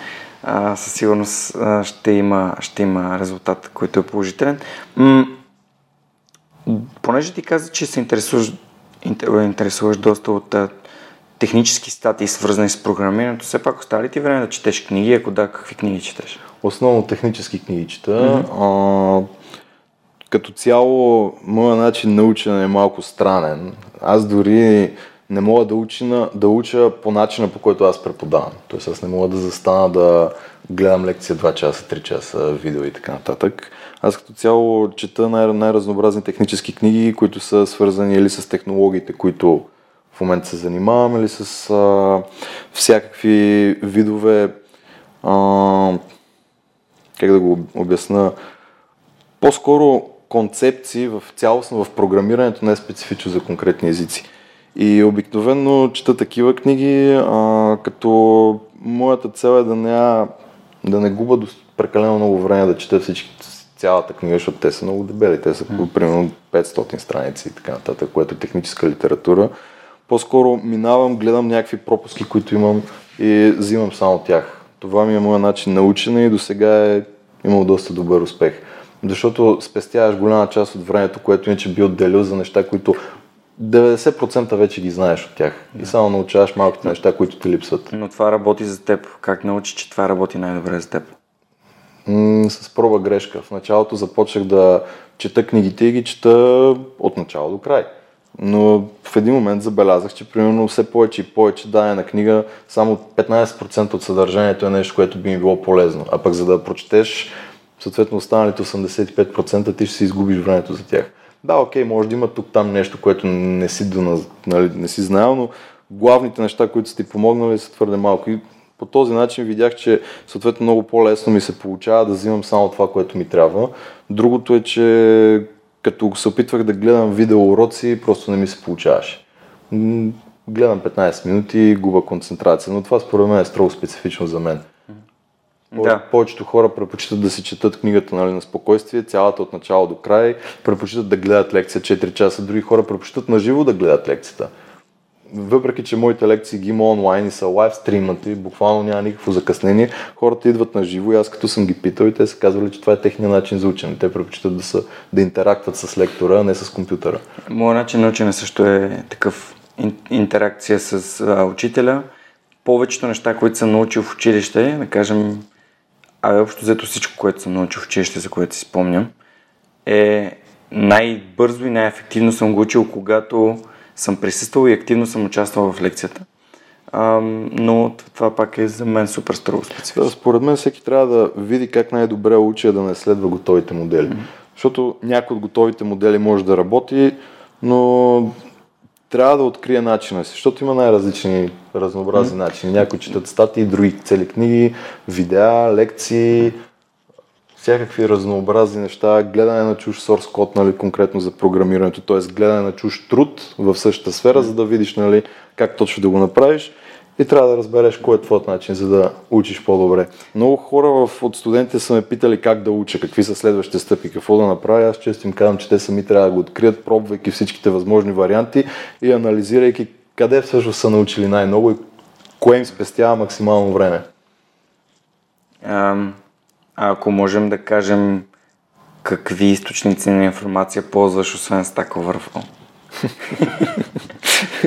а, със сигурност а, ще, има, ще има резултат, който е положителен. М- понеже ти каза, че се интересуваш, интересуваш доста от а, технически статии, свързани с програмирането, все пак остава ли ти време да четеш книги? Ако да, какви книги четеш? Основно технически книги чета. Mm-hmm. А, като цяло, моят начин на учене е малко странен. Аз дори не мога да уча, да уча по начина, по който аз преподавам. Тоест аз не мога да застана да гледам лекция 2 часа, 3 часа, видео и така нататък. Аз като цяло чета най- най-разнообразни технически книги, които са свързани или с технологиите, които в момента се занимавам, или с а, всякакви видове, а, как да го обясна, по-скоро концепции в цялостно в програмирането, не е специфично за конкретни езици. И обикновено чета такива книги, а, като моята цел е да не, да не губа до прекалено много време да чета всички, цялата книга, защото те са много дебели. Те са mm. примерно 500 страници и така нататък, което е техническа литература. По-скоро минавам, гледам някакви пропуски, които имам и взимам само тях. Това ми е моят начин на учене и до сега е имал доста добър успех. Защото спестяваш голяма част от времето, което иначе би отделил за неща, които 90% вече ги знаеш от тях. И само научаваш малките неща, които ти липсват. Но това работи за теб. Как научи, че това работи най-добре за теб? М- с проба грешка. В началото започнах да чета книгите и ги чета от начало до край. Но в един момент забелязах, че примерно все повече и повече дадена книга, само 15% от съдържанието е нещо, което би ми било полезно. А пък за да прочетеш съответно останалите 85% ти ще си изгубиш времето за тях. Да, окей, може да има тук там нещо, което не си, нали, не си знаел, но главните неща, които са ти помогнали, са твърде малко. И по този начин видях, че съответно много по-лесно ми се получава да взимам само това, което ми трябва. Другото е, че като се опитвах да гледам видео уроци, просто не ми се получаваше. Гледам 15 минути губа концентрация, но това според мен е строго специфично за мен. Да. Повечето хора предпочитат да си четат книгата нали, на спокойствие, цялата от начало до край, предпочитат да гледат лекция 4 часа, други хора предпочитат на живо да гледат лекцията. Въпреки, че моите лекции ги има онлайн и са лайв стримнати, буквално няма никакво закъснение, хората идват на живо и аз като съм ги питал и те са казвали, че това е техния начин за учене. Те предпочитат да, са, да интерактват с лектора, а не с компютъра. Моят начин на учене също е такъв интеракция с а, учителя. Повечето неща, които съм научил в училище, да кажем а общо взето всичко, което съм научил в училище, за което си спомням, е най-бързо и най-ефективно съм го учил, когато съм присъствал и активно съм участвал в лекцията. А, но това пак е за мен супер строго специфично. Да, според мен всеки трябва да види как най-добре учи да не следва готовите модели. Mm-hmm. Защото някой от готовите модели може да работи, но трябва да открие начина си, защото има най-различни разнообразни начини. Някои четат статии, други цели книги, видеа, лекции, всякакви разнообразни неща, гледане на чуж source код, нали, конкретно за програмирането, т.е. гледане на чуж труд в същата сфера, за да видиш нали, как точно да го направиш и трябва да разбереш кой е твоят начин, за да учиш по-добре. Много хора в, от студентите са ме питали как да уча, какви са следващите стъпки, какво да направя. Аз често им казвам, че те сами трябва да го открият, пробвайки всичките възможни варианти и анализирайки къде всъщност са научили най-много и кое им спестява максимално време. А, ако можем да кажем какви източници на информация ползваш, освен Stack Overflow?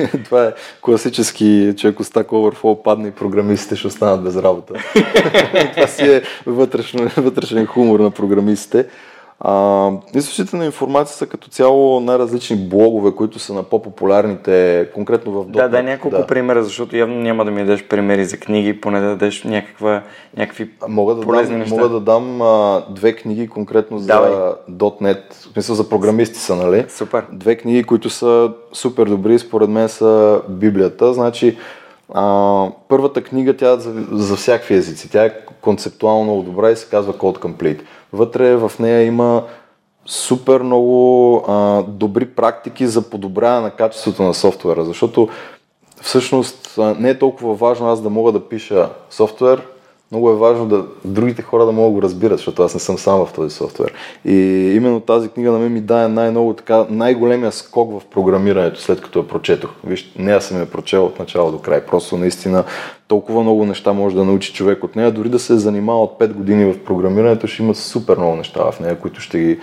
Това е класически, че ако Stack Overflow падне и програмистите ще останат без работа. Това си е вътрешен, вътрешен хумор на програмистите. А, източните на информация са като цяло най-различни блогове, които са на по-популярните, конкретно в Да, да, няколко да. примера, защото явно няма да ми дадеш примери за книги, поне да дадеш някаква, някакви мога да полезни дам, неща. Мога да дам а, две книги конкретно Давай. за .NET, в смисъл за програмисти са, нали? Супер. Две книги, които са супер добри, според мен са Библията. Значи, а, първата книга тя за, за всякакви езици. Тя е концептуално добра и се казва Code Complete. Вътре в нея има супер много а, добри практики за подобряване на качеството на софтуера, защото всъщност не е толкова важно аз да мога да пиша софтуер, много е важно да другите хора да могат да го разбират, защото аз не съм сам в този софтуер. И именно тази книга на мен ми даде най-много така, най-големия скок в програмирането, след като я прочетох. Виж, не аз съм я прочел от начало до край. Просто наистина толкова много неща може да научи човек от нея. Дори да се е занимава от 5 години в програмирането, ще има супер много неща в нея, които ще, ги,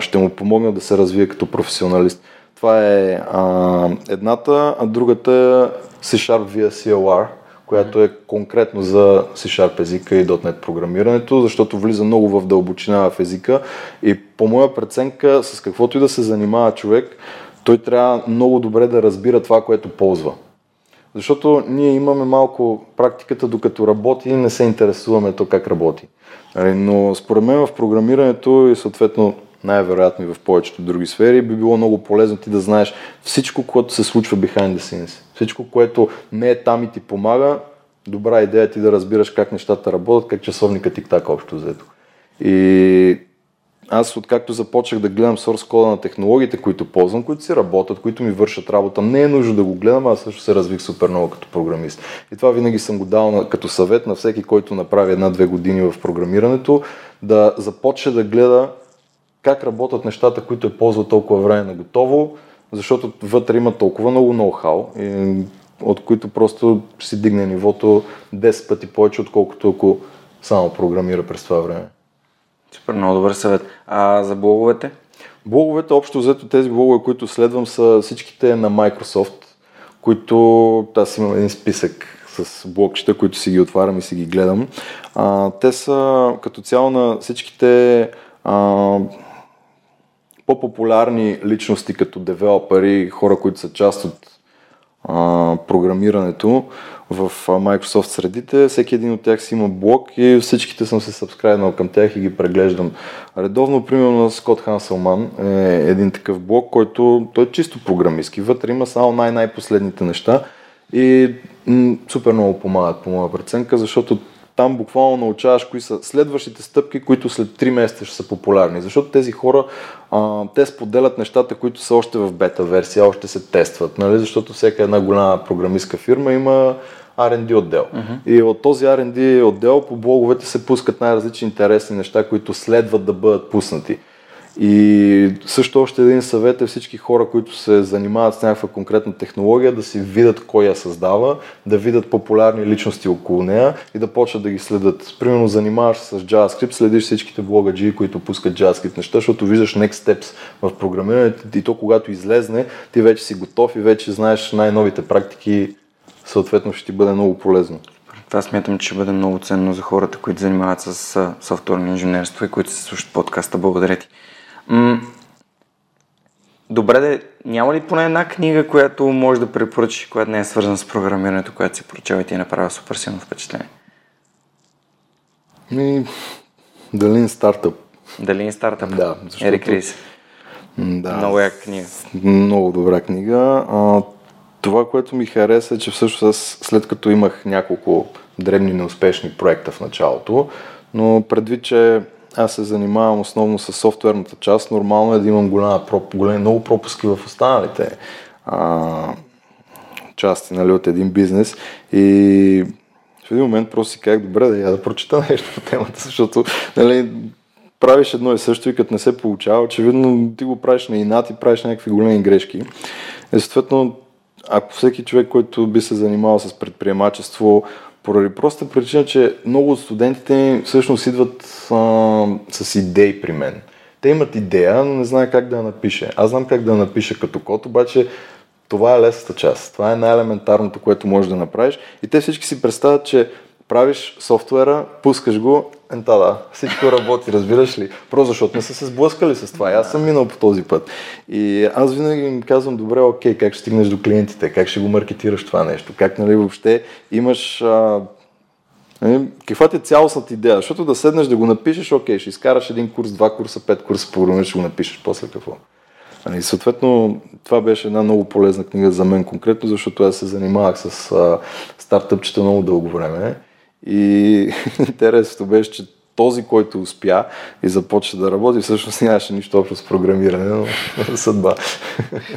ще му помогнат да се развие като професионалист. Това е а, едната, а другата е C-Sharp via CLR която е конкретно за C-Sharp езика и .NET програмирането, защото влиза много в дълбочина в езика и по моя преценка с каквото и да се занимава човек, той трябва много добре да разбира това, което ползва. Защото ние имаме малко практиката, докато работи, не се интересуваме то как работи. Нали, но според мен в програмирането и съответно най-вероятно и в повечето други сфери, би било много полезно ти да знаеш всичко, което се случва behind the scenes. Всичко, което не е там и ти помага, добра идея е ти да разбираш как нещата работят, как часовника ти така общо взето. И аз откакто започнах да гледам source кода на технологиите, които ползвам, които си работят, които ми вършат работа, не е нужно да го гледам, аз също се развих супер много като програмист. И това винаги съм го дал на, като съвет на всеки, който направи една-две години в програмирането, да започне да гледа как работят нещата, които е ползва толкова време на готово, защото вътре има толкова много ноу-хау, от които просто си дигне нивото 10 пъти повече, отколкото ако само програмира през това време. Супер, много добър съвет. А за блоговете? Блоговете, общо взето тези блогове, които следвам са всичките на Microsoft, които аз имам един списък с блокчета, които си ги отварям и си ги гледам. А, те са като цяло на всичките а, по-популярни личности като девелопери, хора, които са част от а, програмирането в Microsoft средите. Всеки един от тях си има блог и всичките съм се сабскрайбнал към тях и ги преглеждам редовно. Примерно Скот Ханселман е един такъв блог, който той е чисто програмистски. Вътре има само най-най-последните неща и м- супер много помагат по моя преценка, защото там буквално научаваш кои са следващите стъпки, които след 3 месеца ще са популярни. Защото тези хора, а, те споделят нещата, които са още в бета версия, още се тестват. Нали? Защото всяка една голяма програмистка фирма има R&D отдел. Uh-huh. И от този R&D отдел по блоговете се пускат най-различни интересни неща, които следват да бъдат пуснати. И също още един съвет е всички хора, които се занимават с някаква конкретна технология, да си видят кой я създава, да видят популярни личности около нея и да почват да ги следят. Примерно занимаваш се с JavaScript, следиш всичките блогаджи, които пускат JavaScript неща, защото виждаш next steps в програмирането и то когато излезне, ти вече си готов и вече знаеш най-новите практики, съответно ще ти бъде много полезно. Това смятам, че ще бъде много ценно за хората, които занимават с софтуерно инженерство и които се слушат подкаста. Благодаря ти. М- Добре, де, няма ли поне една книга, която може да препоръчиш, която не е свързана с програмирането, която си прочел и ти е направила супер силно впечатление? Ми, Далин стартъп. Далин стартъп? Да. Защото... Ерик Рис. Да. Много яка книга. Много добра книга. А, това, което ми хареса е, че всъщност след като имах няколко дребни неуспешни проекта в началото, но предвид, че аз се занимавам основно с софтуерната част. Нормално е да имам голяма, големи, много пропуски в останалите а, части нали, от един бизнес. И в един момент просто си казах, добре, да я да прочета нещо по темата, защото нали, правиш едно и също и като не се получава, очевидно ти го правиш на инат и правиш някакви големи грешки. И съответно, ако всеки човек, който би се занимавал с предприемачество, поради проста причина, че много от студентите всъщност идват а, с идеи при мен. Те имат идея, но не знаят как да я напише. Аз знам как да я напиша като код, обаче това е лесната част. Това е най-елементарното, което можеш да направиш. И те всички си представят, че правиш софтуера, пускаш го, ента да, всичко работи, разбираш ли? Просто защото не са се сблъскали с това. И аз съм минал по този път. И аз винаги им казвам, добре, окей, как ще стигнеш до клиентите, как ще го маркетираш това нещо, как нали въобще имаш а, нали, каква ти е цялостната идея? Защото да седнеш да го напишеш, окей, ще изкараш един курс, два курса, пет курса, по ще го напишеш, после какво? Нали, съответно, това беше една много полезна книга за мен конкретно, защото аз се занимавах с а, стартъпчета много дълго време. И интересното беше, че този, който успя и започна да работи, всъщност нямаше нищо общо с програмиране, но съдба.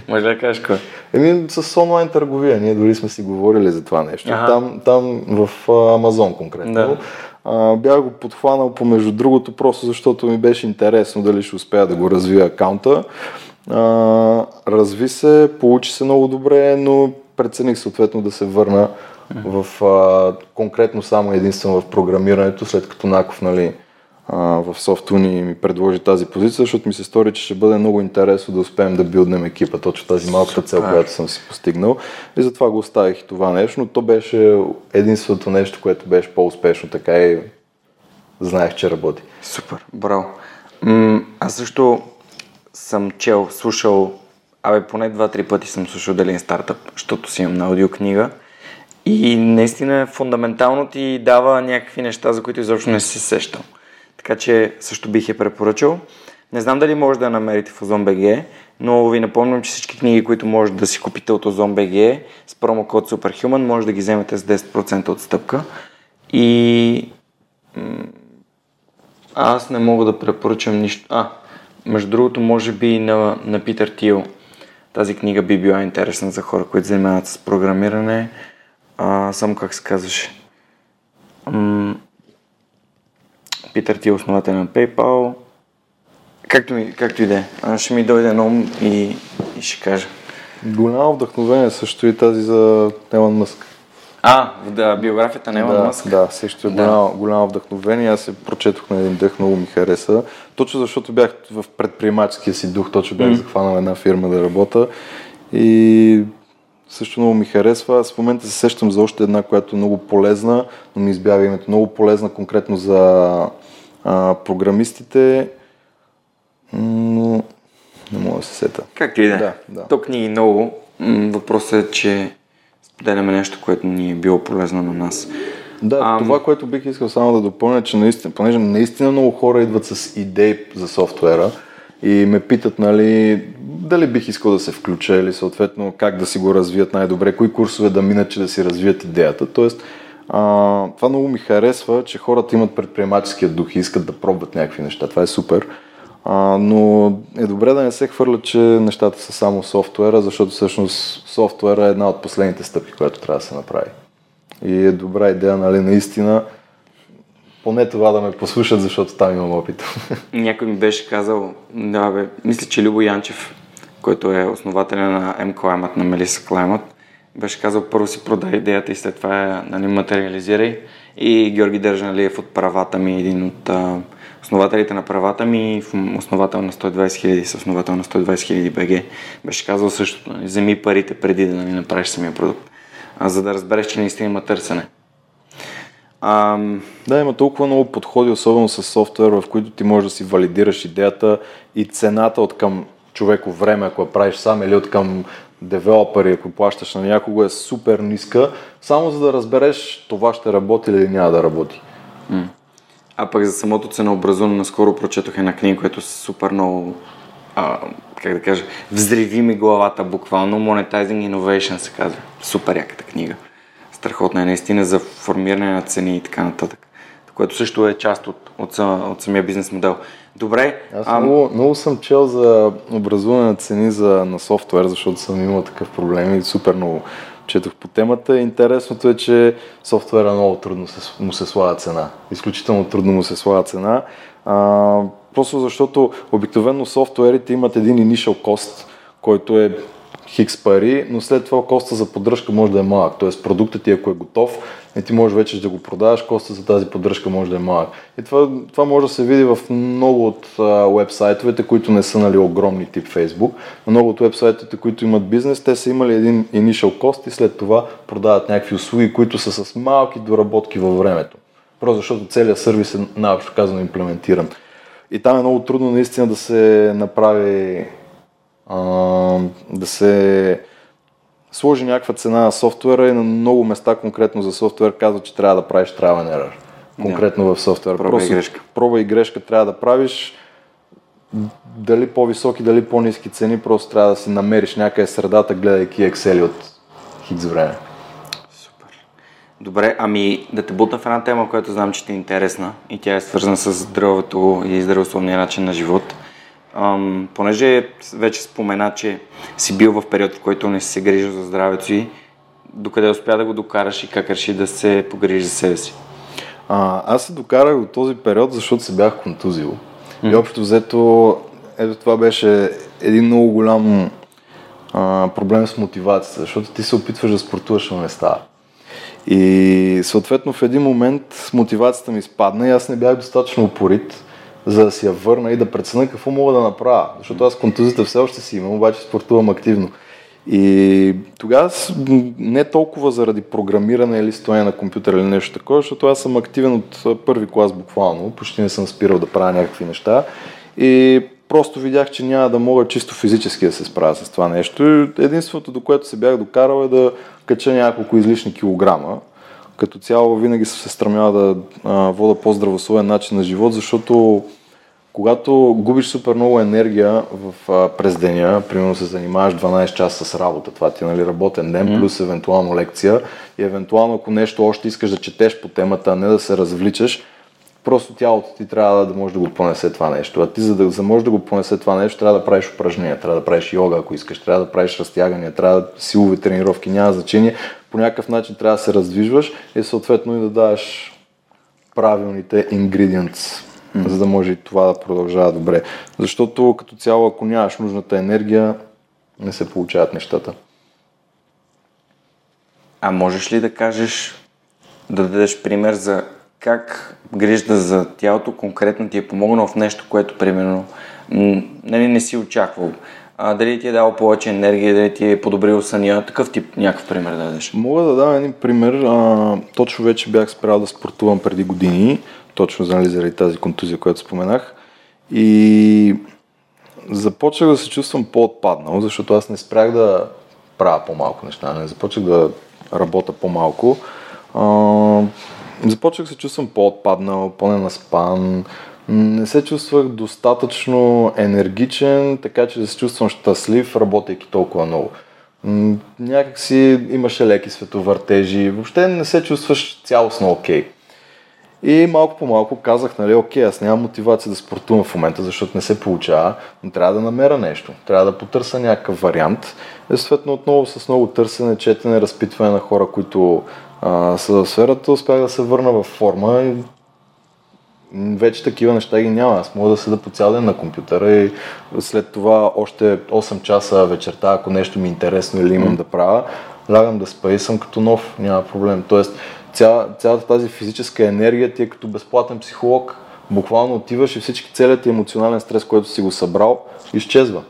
Може да кажеш кой? Еми, с онлайн търговия. Ние дори сме си говорили за това нещо. Ага. Там, там в Амазон конкретно. Да. А, бях го подхванал помежду другото, просто защото ми беше интересно дали ще успея да го развия акаунта. А, разви се, получи се много добре, но прецених съответно да се върна в а, конкретно само единствено в програмирането, след като Наков нали, а, в Софтуни ми предложи тази позиция, защото ми се стори, че ще бъде много интересно да успеем да билднем екипа, точно тази малка цел, която съм си постигнал. И затова го оставих и това нещо, но то беше единственото нещо, което беше по-успешно, така и знаех, че работи. Супер, браво. М- аз също съм чел, слушал, абе поне два-три пъти съм слушал дали стартъп, защото си имам на аудиокнига. И наистина фундаментално ти дава някакви неща, за които изобщо не си се сещал. Така че също бих я препоръчал. Не знам дали може да я намерите в OzonBG, но ви напомням, че всички книги, които може да си купите от OzonBG с промокод Superhuman, може да ги вземете с 10% отстъпка. И аз не мога да препоръчам нищо. А, между другото, може би на, на Питър Тил тази книга би била интересна за хора, които занимават с програмиране. А, само как се казваше. М- Питър Тил, основател на PayPal. Както, ми, както и да е. Ще ми дойде на ум и, и ще кажа. Голямо вдъхновение също и тази за Елон Мъск. А, да, биографията на Елон да, Мъск. Да, също е да. голямо, голямо вдъхновение. Аз се прочетох на един дъх, много ми хареса. Точно защото бях в предприемаческия си дух, точно бях mm. захванал една фирма да работя. И също много ми харесва. Аз в момента се сещам за още една, която е много полезна, но ми избяга името. Много полезна конкретно за а, програмистите, но не мога да се сета. Както и да. да, да. То книги много. Въпросът е, че споделяме нещо, което ни е било полезно на нас. Да, Ам... това, което бих искал само да допълня, че наистина, понеже наистина много хора идват с идеи за софтуера и ме питат, нали, дали бих искал да се включа или съответно как да си го развият най-добре, кои курсове да минат, че да си развият идеята. Тоест, а, това много ми харесва, че хората имат предприемаческия дух и искат да пробват някакви неща. Това е супер. А, но е добре да не се хвърля, че нещата са само софтуера, защото всъщност софтуера е една от последните стъпки, която трябва да се направи. И е добра идея, нали, наистина, поне това да ме послушат, защото там имам опит. Някой ми беше казал, да бе, мисля, че Любо Янчев, който е основателя на M-Climate, на Melissa Climate, беше казал, първо си продай идеята и след това нали, материализирай. И Георги Държаналиев от правата ми, един от а, основателите на правата ми, основател на 120 хиляди, основател на 120 хиляди БГ, беше казал същото, нали, вземи парите преди да нали, направиш самия продукт, а, за да разбереш, че наистина има търсене. Ам... Да, има толкова много подходи, особено с софтуер, в които ти можеш да си валидираш идеята и цената от към човеко време, ако я правиш сам или от към девелопери, ако плащаш на някого, е супер ниска, само за да разбереш това ще работи или няма да работи. А пък за самото ценообразуване, наскоро прочетох една книга, която е супер много, а, как да кажа, взриви ми главата буквално. Monetizing Innovation се казва. Супер яката книга. Страхотна е наистина за формиране на цени и така нататък. което също е част от, от, от самия бизнес модел. Добре. Аз а... много, много съм чел за образуване на цени за, на софтуер, защото съм имал такъв проблем и супер много четох по темата. Интересното е, че софтуера много трудно се, му се слага цена. Изключително трудно му се слага цена. А, просто защото обикновено софтуерите имат един initial cost, който е хикс пари, но след това коста за поддръжка може да е малък. Тоест продуктът ти ако е готов, и ти можеш вече да го продаваш, коста за тази поддръжка може да е малък. И това, това може да се види в много от вебсайтовете, които не са нали, огромни тип Facebook. Много от вебсайтовете, които имат бизнес, те са имали един initial cost и след това продават някакви услуги, които са с малки доработки във времето. Просто защото целият сервис е най-общо казано имплементиран. И там е много трудно наистина да се направи да се сложи някаква цена на софтуера и на много места конкретно за софтуер казва, че трябва да правиш trial and error. Конкретно yeah. в софтуер. Проба Просто, и грешка. Проба и грешка трябва да правиш дали по-високи, дали по-низки цени, просто трябва да си намериш някъде средата, гледайки Excel от хикс време. Супер. Добре, ами да те бутна в една тема, която знам, че ти е интересна и тя е свързана с здравето и здравословния начин на живот. Ам, понеже вече спомена, че си бил в период, в който не си се грижил за здравето си, докъде успя да го докараш и как реши да се погрижи за себе си? А, аз се докарах от този период, защото се бях контузил. Mm. И общо взето, ето това беше един много голям а, проблем с мотивацията, защото ти се опитваш да спортуваш, но не става. И съответно в един момент мотивацията ми спадна и аз не бях достатъчно упорит за да си я върна и да преценя какво мога да направя. Защото аз контузията все още си имам, обаче спортувам активно. И тогава не толкова заради програмиране или стояне на компютър или нещо такова, защото аз съм активен от първи клас буквално, почти не съм спирал да правя някакви неща. И просто видях, че няма да мога чисто физически да се справя с това нещо. Единственото, до което се бях докарал е да кача няколко излишни килограма, като цяло винаги съм се стремял да а, вода по-здравословен начин на живот, защото когато губиш супер много енергия в, а, през деня, примерно се занимаваш 12 часа с работа, това ти е нали, работен ден, mm. плюс евентуално лекция и евентуално ако нещо още искаш да четеш по темата, а не да се развличаш, просто тялото ти трябва да може да го понесе това нещо. А ти за да, за може да го понесе това нещо, трябва да правиш упражнения, трябва да правиш йога, ако искаш, трябва да правиш разтягания, трябва да силови тренировки, няма значение. По някакъв начин трябва да се раздвижваш и съответно и да даваш правилните ingredients, mm. за да може и това да продължава добре. Защото като цяло, ако нямаш нужната енергия, не се получават нещата. А можеш ли да кажеш, да дадеш пример за как грижда за тялото конкретно ти е помогнал в нещо, което примерно нали, не си очаквал? А, дали ти е дал повече енергия, дали ти е подобрил съня, такъв тип някакъв пример да дадеш? Мога да дам един пример. А, точно вече бях спрял да спортувам преди години, точно нали, заради тази контузия, която споменах. И започнах да се чувствам по-отпаднал, защото аз не спрях да правя по-малко неща, не започнах да работя по-малко. А, започнах се чувствам по-отпаднал, по-ненаспан, не се чувствах достатъчно енергичен, така че да се чувствам щастлив, работейки толкова много. Някак си имаше леки световъртежи, въобще не се чувстваш цялостно окей. Okay. И малко по малко казах, нали, окей, аз нямам мотивация да спортувам в момента, защото не се получава, но трябва да намеря нещо. Трябва да потърся някакъв вариант. Естествено, отново с много търсене, четене, разпитване на хора, които а, са в сферата, успях да се върна в форма и вече такива неща ги няма. Аз мога да седа по цял ден на компютъра и след това още 8 часа вечерта, ако нещо ми е интересно или имам да правя, лягам да спа и съм като нов, няма проблем. Тоест, ця, цялата тази физическа енергия ти е като безплатен психолог. Буквално отиваш и всички целият ти емоционален стрес, който си го събрал, изчезва.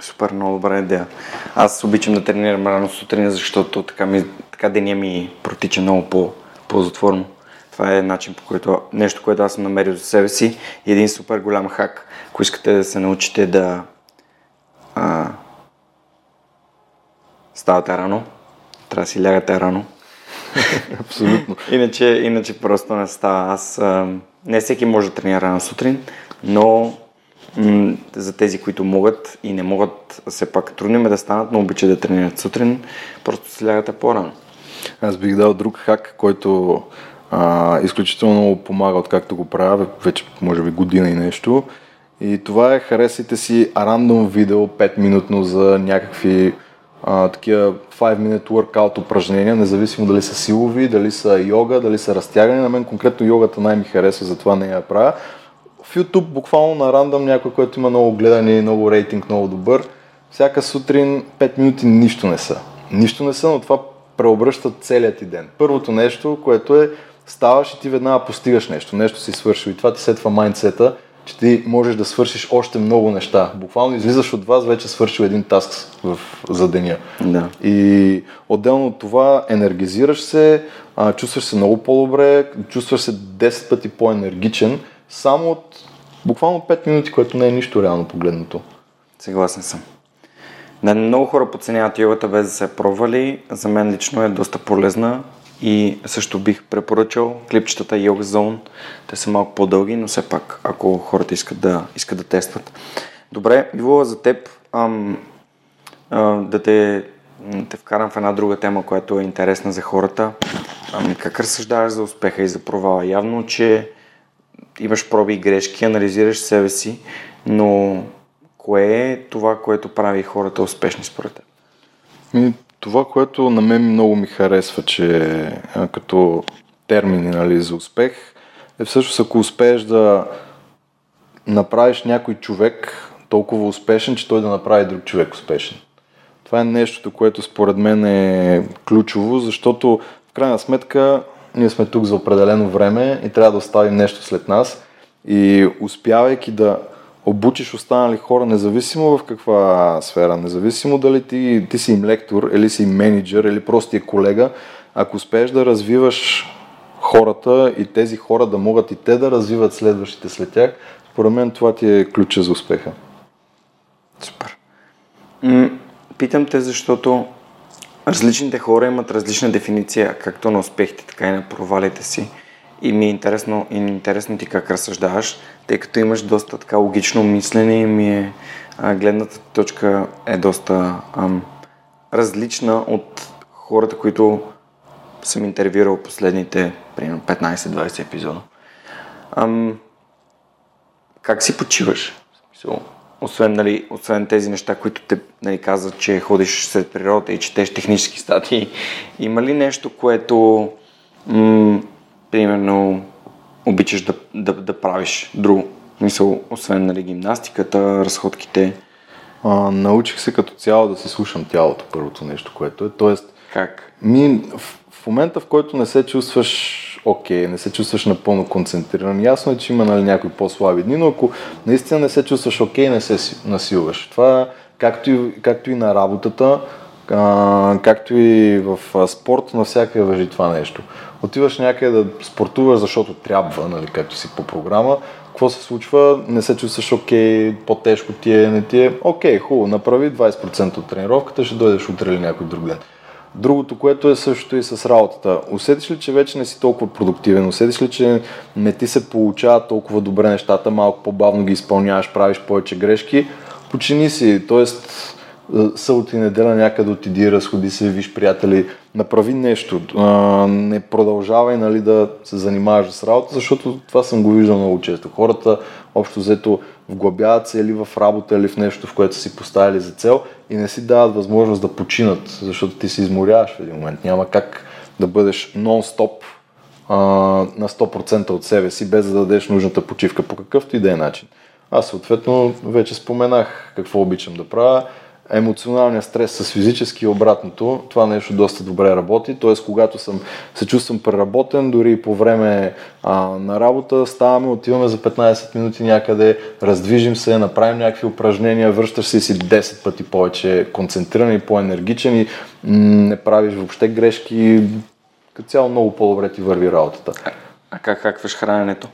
Супер, много добра идея. Аз обичам да тренирам рано сутрин, защото така, ми, така деня ми протича много по-ползотворно. Това е начин по който, нещо, което аз съм намерил за себе си един супер голям хак, ако искате да се научите да а, ставате рано, трябва да си лягате рано. Абсолютно. иначе, иначе просто не става. Аз а, не всеки може да тренира рано сутрин, но м- за тези, които могат и не могат, все пак трудно е да станат, но обичат да тренират сутрин, просто си лягате по-рано. Аз бих дал друг хак, който А, изключително много помага, откакто го правя, вече може би година и нещо. И това е харесайте си рандом видео 5 минутно за някакви а, такива 5 minute workout упражнения, независимо дали са силови, дали са йога, дали са разтягане. На мен конкретно йогата най-ми харесва, затова не я правя. В YouTube буквално на рандом някой, който има много гледани, много рейтинг, много добър. Всяка сутрин 5 минути нищо не са. Нищо не са, но това преобръща целият ти ден. Първото нещо, което е ставаш и ти веднага постигаш нещо, нещо си свършил и това ти сетва майндсета, че ти можеш да свършиш още много неща. Буквално излизаш от вас, вече свършил един таск в, за деня. Да. И отделно от това енергизираш се, а, чувстваш се много по-добре, чувстваш се 10 пъти по-енергичен, само от буквално 5 минути, което не е нищо реално погледнато. Съгласен съм. Да, много хора подценяват йогата без да се е пробвали. За мен лично е доста полезна и също бих препоръчал клипчетата Yoga Zone. Те са малко по-дълги, но все пак, ако хората искат да, искат да тестват. Добре, Иво, за теб ам, а, да те, те вкарам в една друга тема, която е интересна за хората. Ам, как разсъждаваш за успеха и за провала? Явно, че имаш проби и грешки, анализираш себе си, но кое е това, което прави хората успешни според теб? Това, което на мен много ми харесва, че като термини нали, за успех, е всъщност ако успееш да направиш някой човек толкова успешен, че той да направи друг човек успешен. Това е нещото, което според мен е ключово, защото в крайна сметка ние сме тук за определено време и трябва да оставим нещо след нас. И успявайки да обучиш останали хора, независимо в каква сфера, независимо дали ти, ти си им лектор, или си им менеджер, или просто е колега, ако успееш да развиваш хората и тези хора да могат и те да развиват следващите след тях, според мен това ти е ключа за успеха. Супер. М- питам те, защото различните хора имат различна дефиниция, както на успехите, така и на провалите си. И ми е интересно, и интересно ти как разсъждаваш, тъй като имаш доста така логично мислене и ми е а, гледната точка е доста ам, различна от хората, които съм интервюирал последните примерно 15-20 епизода. Ам, как си почиваш? Освен, нали, освен тези неща, които те нали, казват, че ходиш сред природата и четеш технически статии, има ли нещо, което м- примерно обичаш да, да, да правиш друго? Мисъл, освен нали, гимнастиката, разходките. А, научих се като цяло да си слушам тялото, първото нещо, което е. Тоест, Как? ми, в, в момента, в който не се чувстваш окей, не се чувстваш напълно концентриран, ясно е, че има нали, някои по-слаби дни, но ако наистина не се чувстваш окей, не се си- насилваш. Това, както и, както и на работата, а, както и в спорт, навсякъде въжи това нещо. Отиваш някъде да спортуваш, защото трябва, нали, както си по програма, какво се случва, не се чувстваш окей, по-тежко ти е, не ти е, окей, хубаво, направи 20% от тренировката, ще дойдеш утре или някой друг ден. Другото, което е също и с работата. Усетиш ли, че вече не си толкова продуктивен? Усетиш ли, че не ти се получават толкова добре нещата, малко по-бавно ги изпълняваш, правиш повече грешки? Почини си, т.е. събота и неделя някъде отиди, разходи се, виж приятели, направи нещо. Не продължавай нали, да се занимаваш с работа, защото това съм го виждал много често. Хората общо взето вглъбяват се или в работа, или в нещо, в което си поставили за цел и не си дават възможност да починат, защото ти се изморяваш в един момент. Няма как да бъдеш нон-стоп а, на 100% от себе си, без да дадеш нужната почивка по какъвто и да е начин. Аз съответно вече споменах какво обичам да правя. Емоционалният стрес с физически и обратното, това нещо доста добре работи. Т.е. когато съм, се чувствам преработен, дори и по време а, на работа, ставаме, отиваме за 15 минути някъде, раздвижим се, направим някакви упражнения, връщаш се си 10 пъти повече концентриран и по-енергичен и м- не правиш въобще грешки. Като цяло много по-добре ти върви работата. А как хакваш храненето?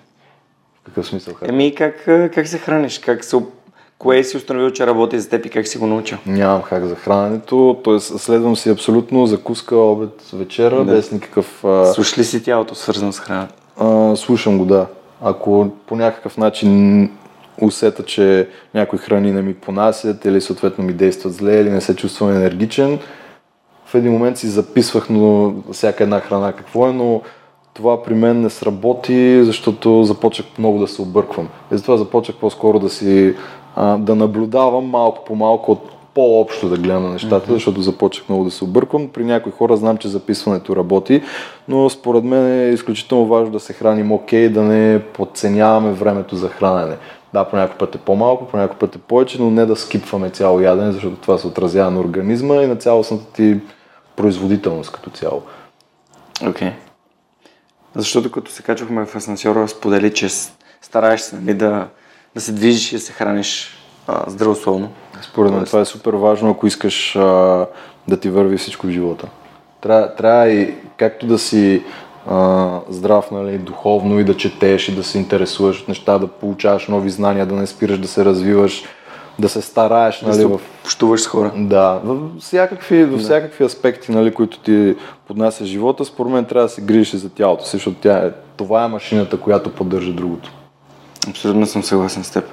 В какъв смисъл? Еми, как, а, как се храниш? Как се, кое си установил, че работи за теб и как си го научил? Нямам хак за храненето, т.е. следвам си абсолютно закуска, обед, вечера, Да. без никакъв... Слушаш ли си тялото, свързано с храната? а, слушам го, да. Ако по някакъв начин усета, че някои храни не ми понасят или съответно ми действат зле или не се чувствам енергичен, в един момент си записвах но всяка една храна какво е, но това при мен не сработи, защото започнах много да се обърквам. И затова започнах по-скоро да си а, да наблюдавам малко по малко от по-общо да гледам на нещата, mm-hmm. защото започнах много да се обърквам. При някои хора знам, че записването работи, но според мен е изключително важно да се храним окей, да не подценяваме времето за хранене. Да, по някой път е по-малко, по някой път е повече, но не да скипваме цяло ядене, защото това се отразява на организма и на цялостната ти производителност като цяло. Окей. Okay. Защото като се качвахме в асансьора, сподели, че стараеш се нали, да, да се движиш и да се храниш а, здравословно. Според мен това е супер важно, ако искаш а, да ти върви всичко в живота. Трябва, трябва и както да си а, здрав, нали, духовно и да четеш и да се интересуваш от неща, да получаваш нови знания, да не спираш да се развиваш, да се стараеш. Нали, да в... общуваш с хора. Да, в всякакви, в всякакви аспекти, нали, които ти поднася живота, според мен трябва да се грижиш за тялото си, защото тя е, това е машината, която поддържа другото. Абсолютно съм съгласен с теб.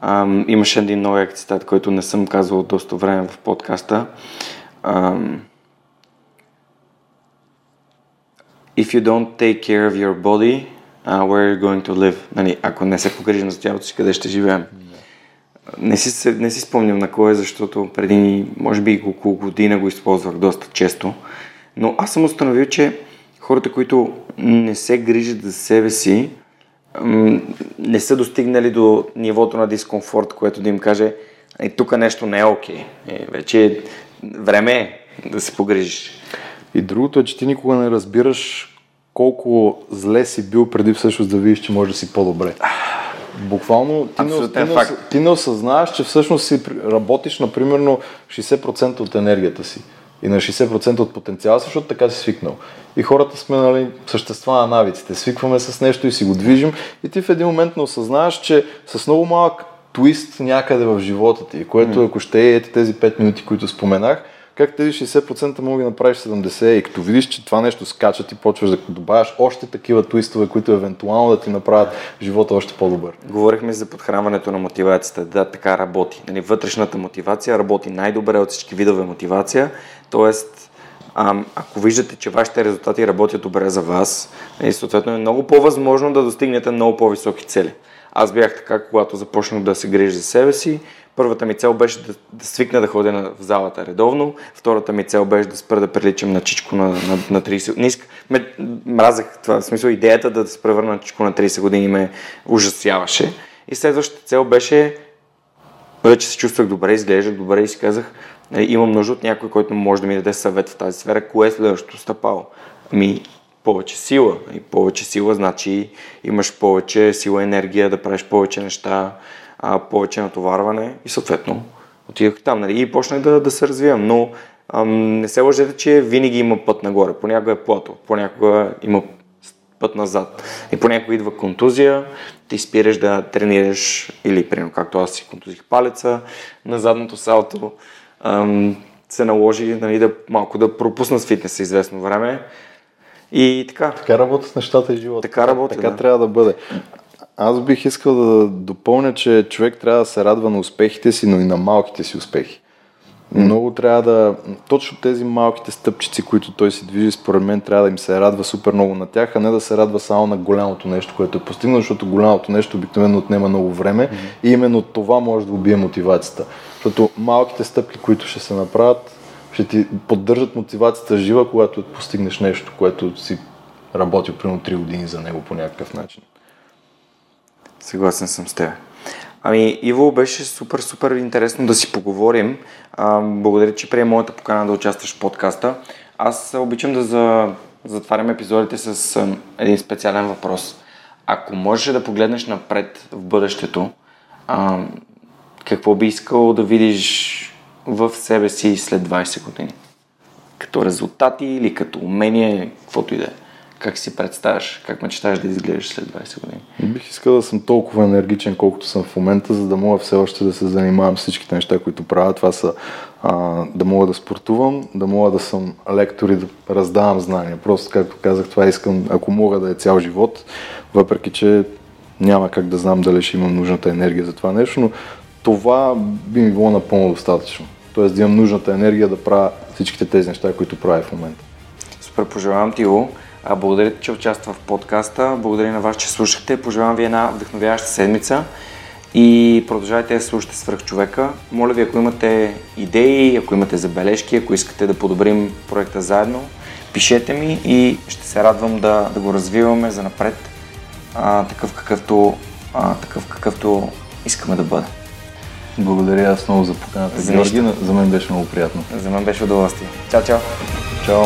Ам, имаше един много цитат, който не съм казвал доста време в подкаста. Ам, If you don't take care of your body, uh, where are you going to live? Нали, ако не се погрижим за тялото си, къде ще живеем? Не си, не си спомням на кое, защото преди, може би, около година го използвах доста често. Но аз съм установил, че хората, които не се грижат за себе си, не са достигнали до нивото на дискомфорт, което да им каже, е, тук нещо не е окей. Okay. Е, вече е време е да се погрижиш. И другото е, че ти никога не разбираш колко зле си бил преди всъщност да видиш, че може да си по-добре. Буквално ти не, ти, не, ти не осъзнаваш, че всъщност си работиш на примерно 60% от енергията си и на 60% от потенциала, защото така си свикнал. И хората сме нали, същества на навиците. Свикваме с нещо и си го движим и ти в един момент не осъзнаваш, че с много малък твист някъде в живота ти, което ако ще е тези 5 минути, които споменах, как тези 60% мога да направиш 70% и като видиш, че това нещо скача, ти почваш да добавяш още такива твистове, които евентуално да ти направят живота още по-добър. Говорихме за подхранването на мотивацията. Да, така работи. Нали, вътрешната мотивация работи най-добре от всички видове мотивация. Тоест, ако виждате, че вашите резултати работят добре за вас, и нали, съответно е много по-възможно да достигнете много по-високи цели. Аз бях така, когато започнах да се грижа за себе си, Първата ми цел беше да, да свикна да ходя в залата редовно. Втората ми цел беше да спра да приличам на чичко на, на, на 30 Не ме, мразах това. В смисъл идеята да се превърна на чичко на 30 години ме ужасяваше. И следващата цел беше вече се чувствах добре, изглеждах добре и си казах, е, имам нужда от някой, който може да ми даде съвет в тази сфера. Кое е следващото стъпало? Ми, повече сила. И повече сила значи имаш повече сила, енергия да правиш повече неща, а, повече натоварване и съответно отидох там нали, и почнах да, да се развивам. Но ам, не се лъжете, че винаги има път нагоре. Понякога е плато, понякога има път назад. И понякога идва контузия, ти спираш да тренираш или, примерно, както аз си контузих палеца на задното салто, ам, се наложи нали, да, малко да пропусна с фитнеса известно време. И така. Така работят нещата и живота. Така работа, Така да. трябва да бъде. Аз бих искал да допълня, че човек трябва да се радва на успехите си, но и на малките си успехи. Много трябва да... Точно тези малките стъпчици, които той си движи, според мен трябва да им се радва супер много на тях, а не да се радва само на голямото нещо, което е постигнал, защото голямото нещо обикновено отнема много време mm-hmm. и именно това може да убие мотивацията. Защото малките стъпки, които ще се направят, ще ти поддържат мотивацията жива, когато постигнеш нещо, което си работил примерно 3 години за него по някакъв начин. Съгласен съм с теб. Ами, Иво, беше супер, супер интересно да си поговорим. А, благодаря, че прие моята покана да участваш в подкаста. Аз обичам да за... затварям епизодите с един специален въпрос. Ако можеш да погледнеш напред в бъдещето, а, какво би искал да видиш в себе си след 20 години? Като резултати или като умение, каквото и да е как си представяш, как мечтаеш да изглеждаш след 20 години? Бих искал да съм толкова енергичен, колкото съм в момента, за да мога все още да се занимавам с всичките неща, които правя. Това са а, да мога да спортувам, да мога да съм лектор и да раздавам знания. Просто, както казах, това искам, ако мога да е цял живот, въпреки че няма как да знам дали ще имам нужната енергия за това нещо, но това би ми било напълно достатъчно. Тоест да имам нужната енергия да правя всичките тези неща, които правя в момента. Супер, пожелавам ти го. А, благодаря ти, че участва в подкаста. Благодаря на вас, че слушахте. Пожелавам ви една вдъхновяваща седмица и продължайте да слушате свръх човека. Моля ви, ако имате идеи, ако имате забележки, ако искате да подобрим проекта заедно, пишете ми и ще се радвам да, да го развиваме за напред а, такъв, какъвто, а, такъв какъвто искаме да бъде. Благодаря аз много за поканата, Георги. За мен беше много приятно. За мен беше удоволствие. Чао, чао! Чао!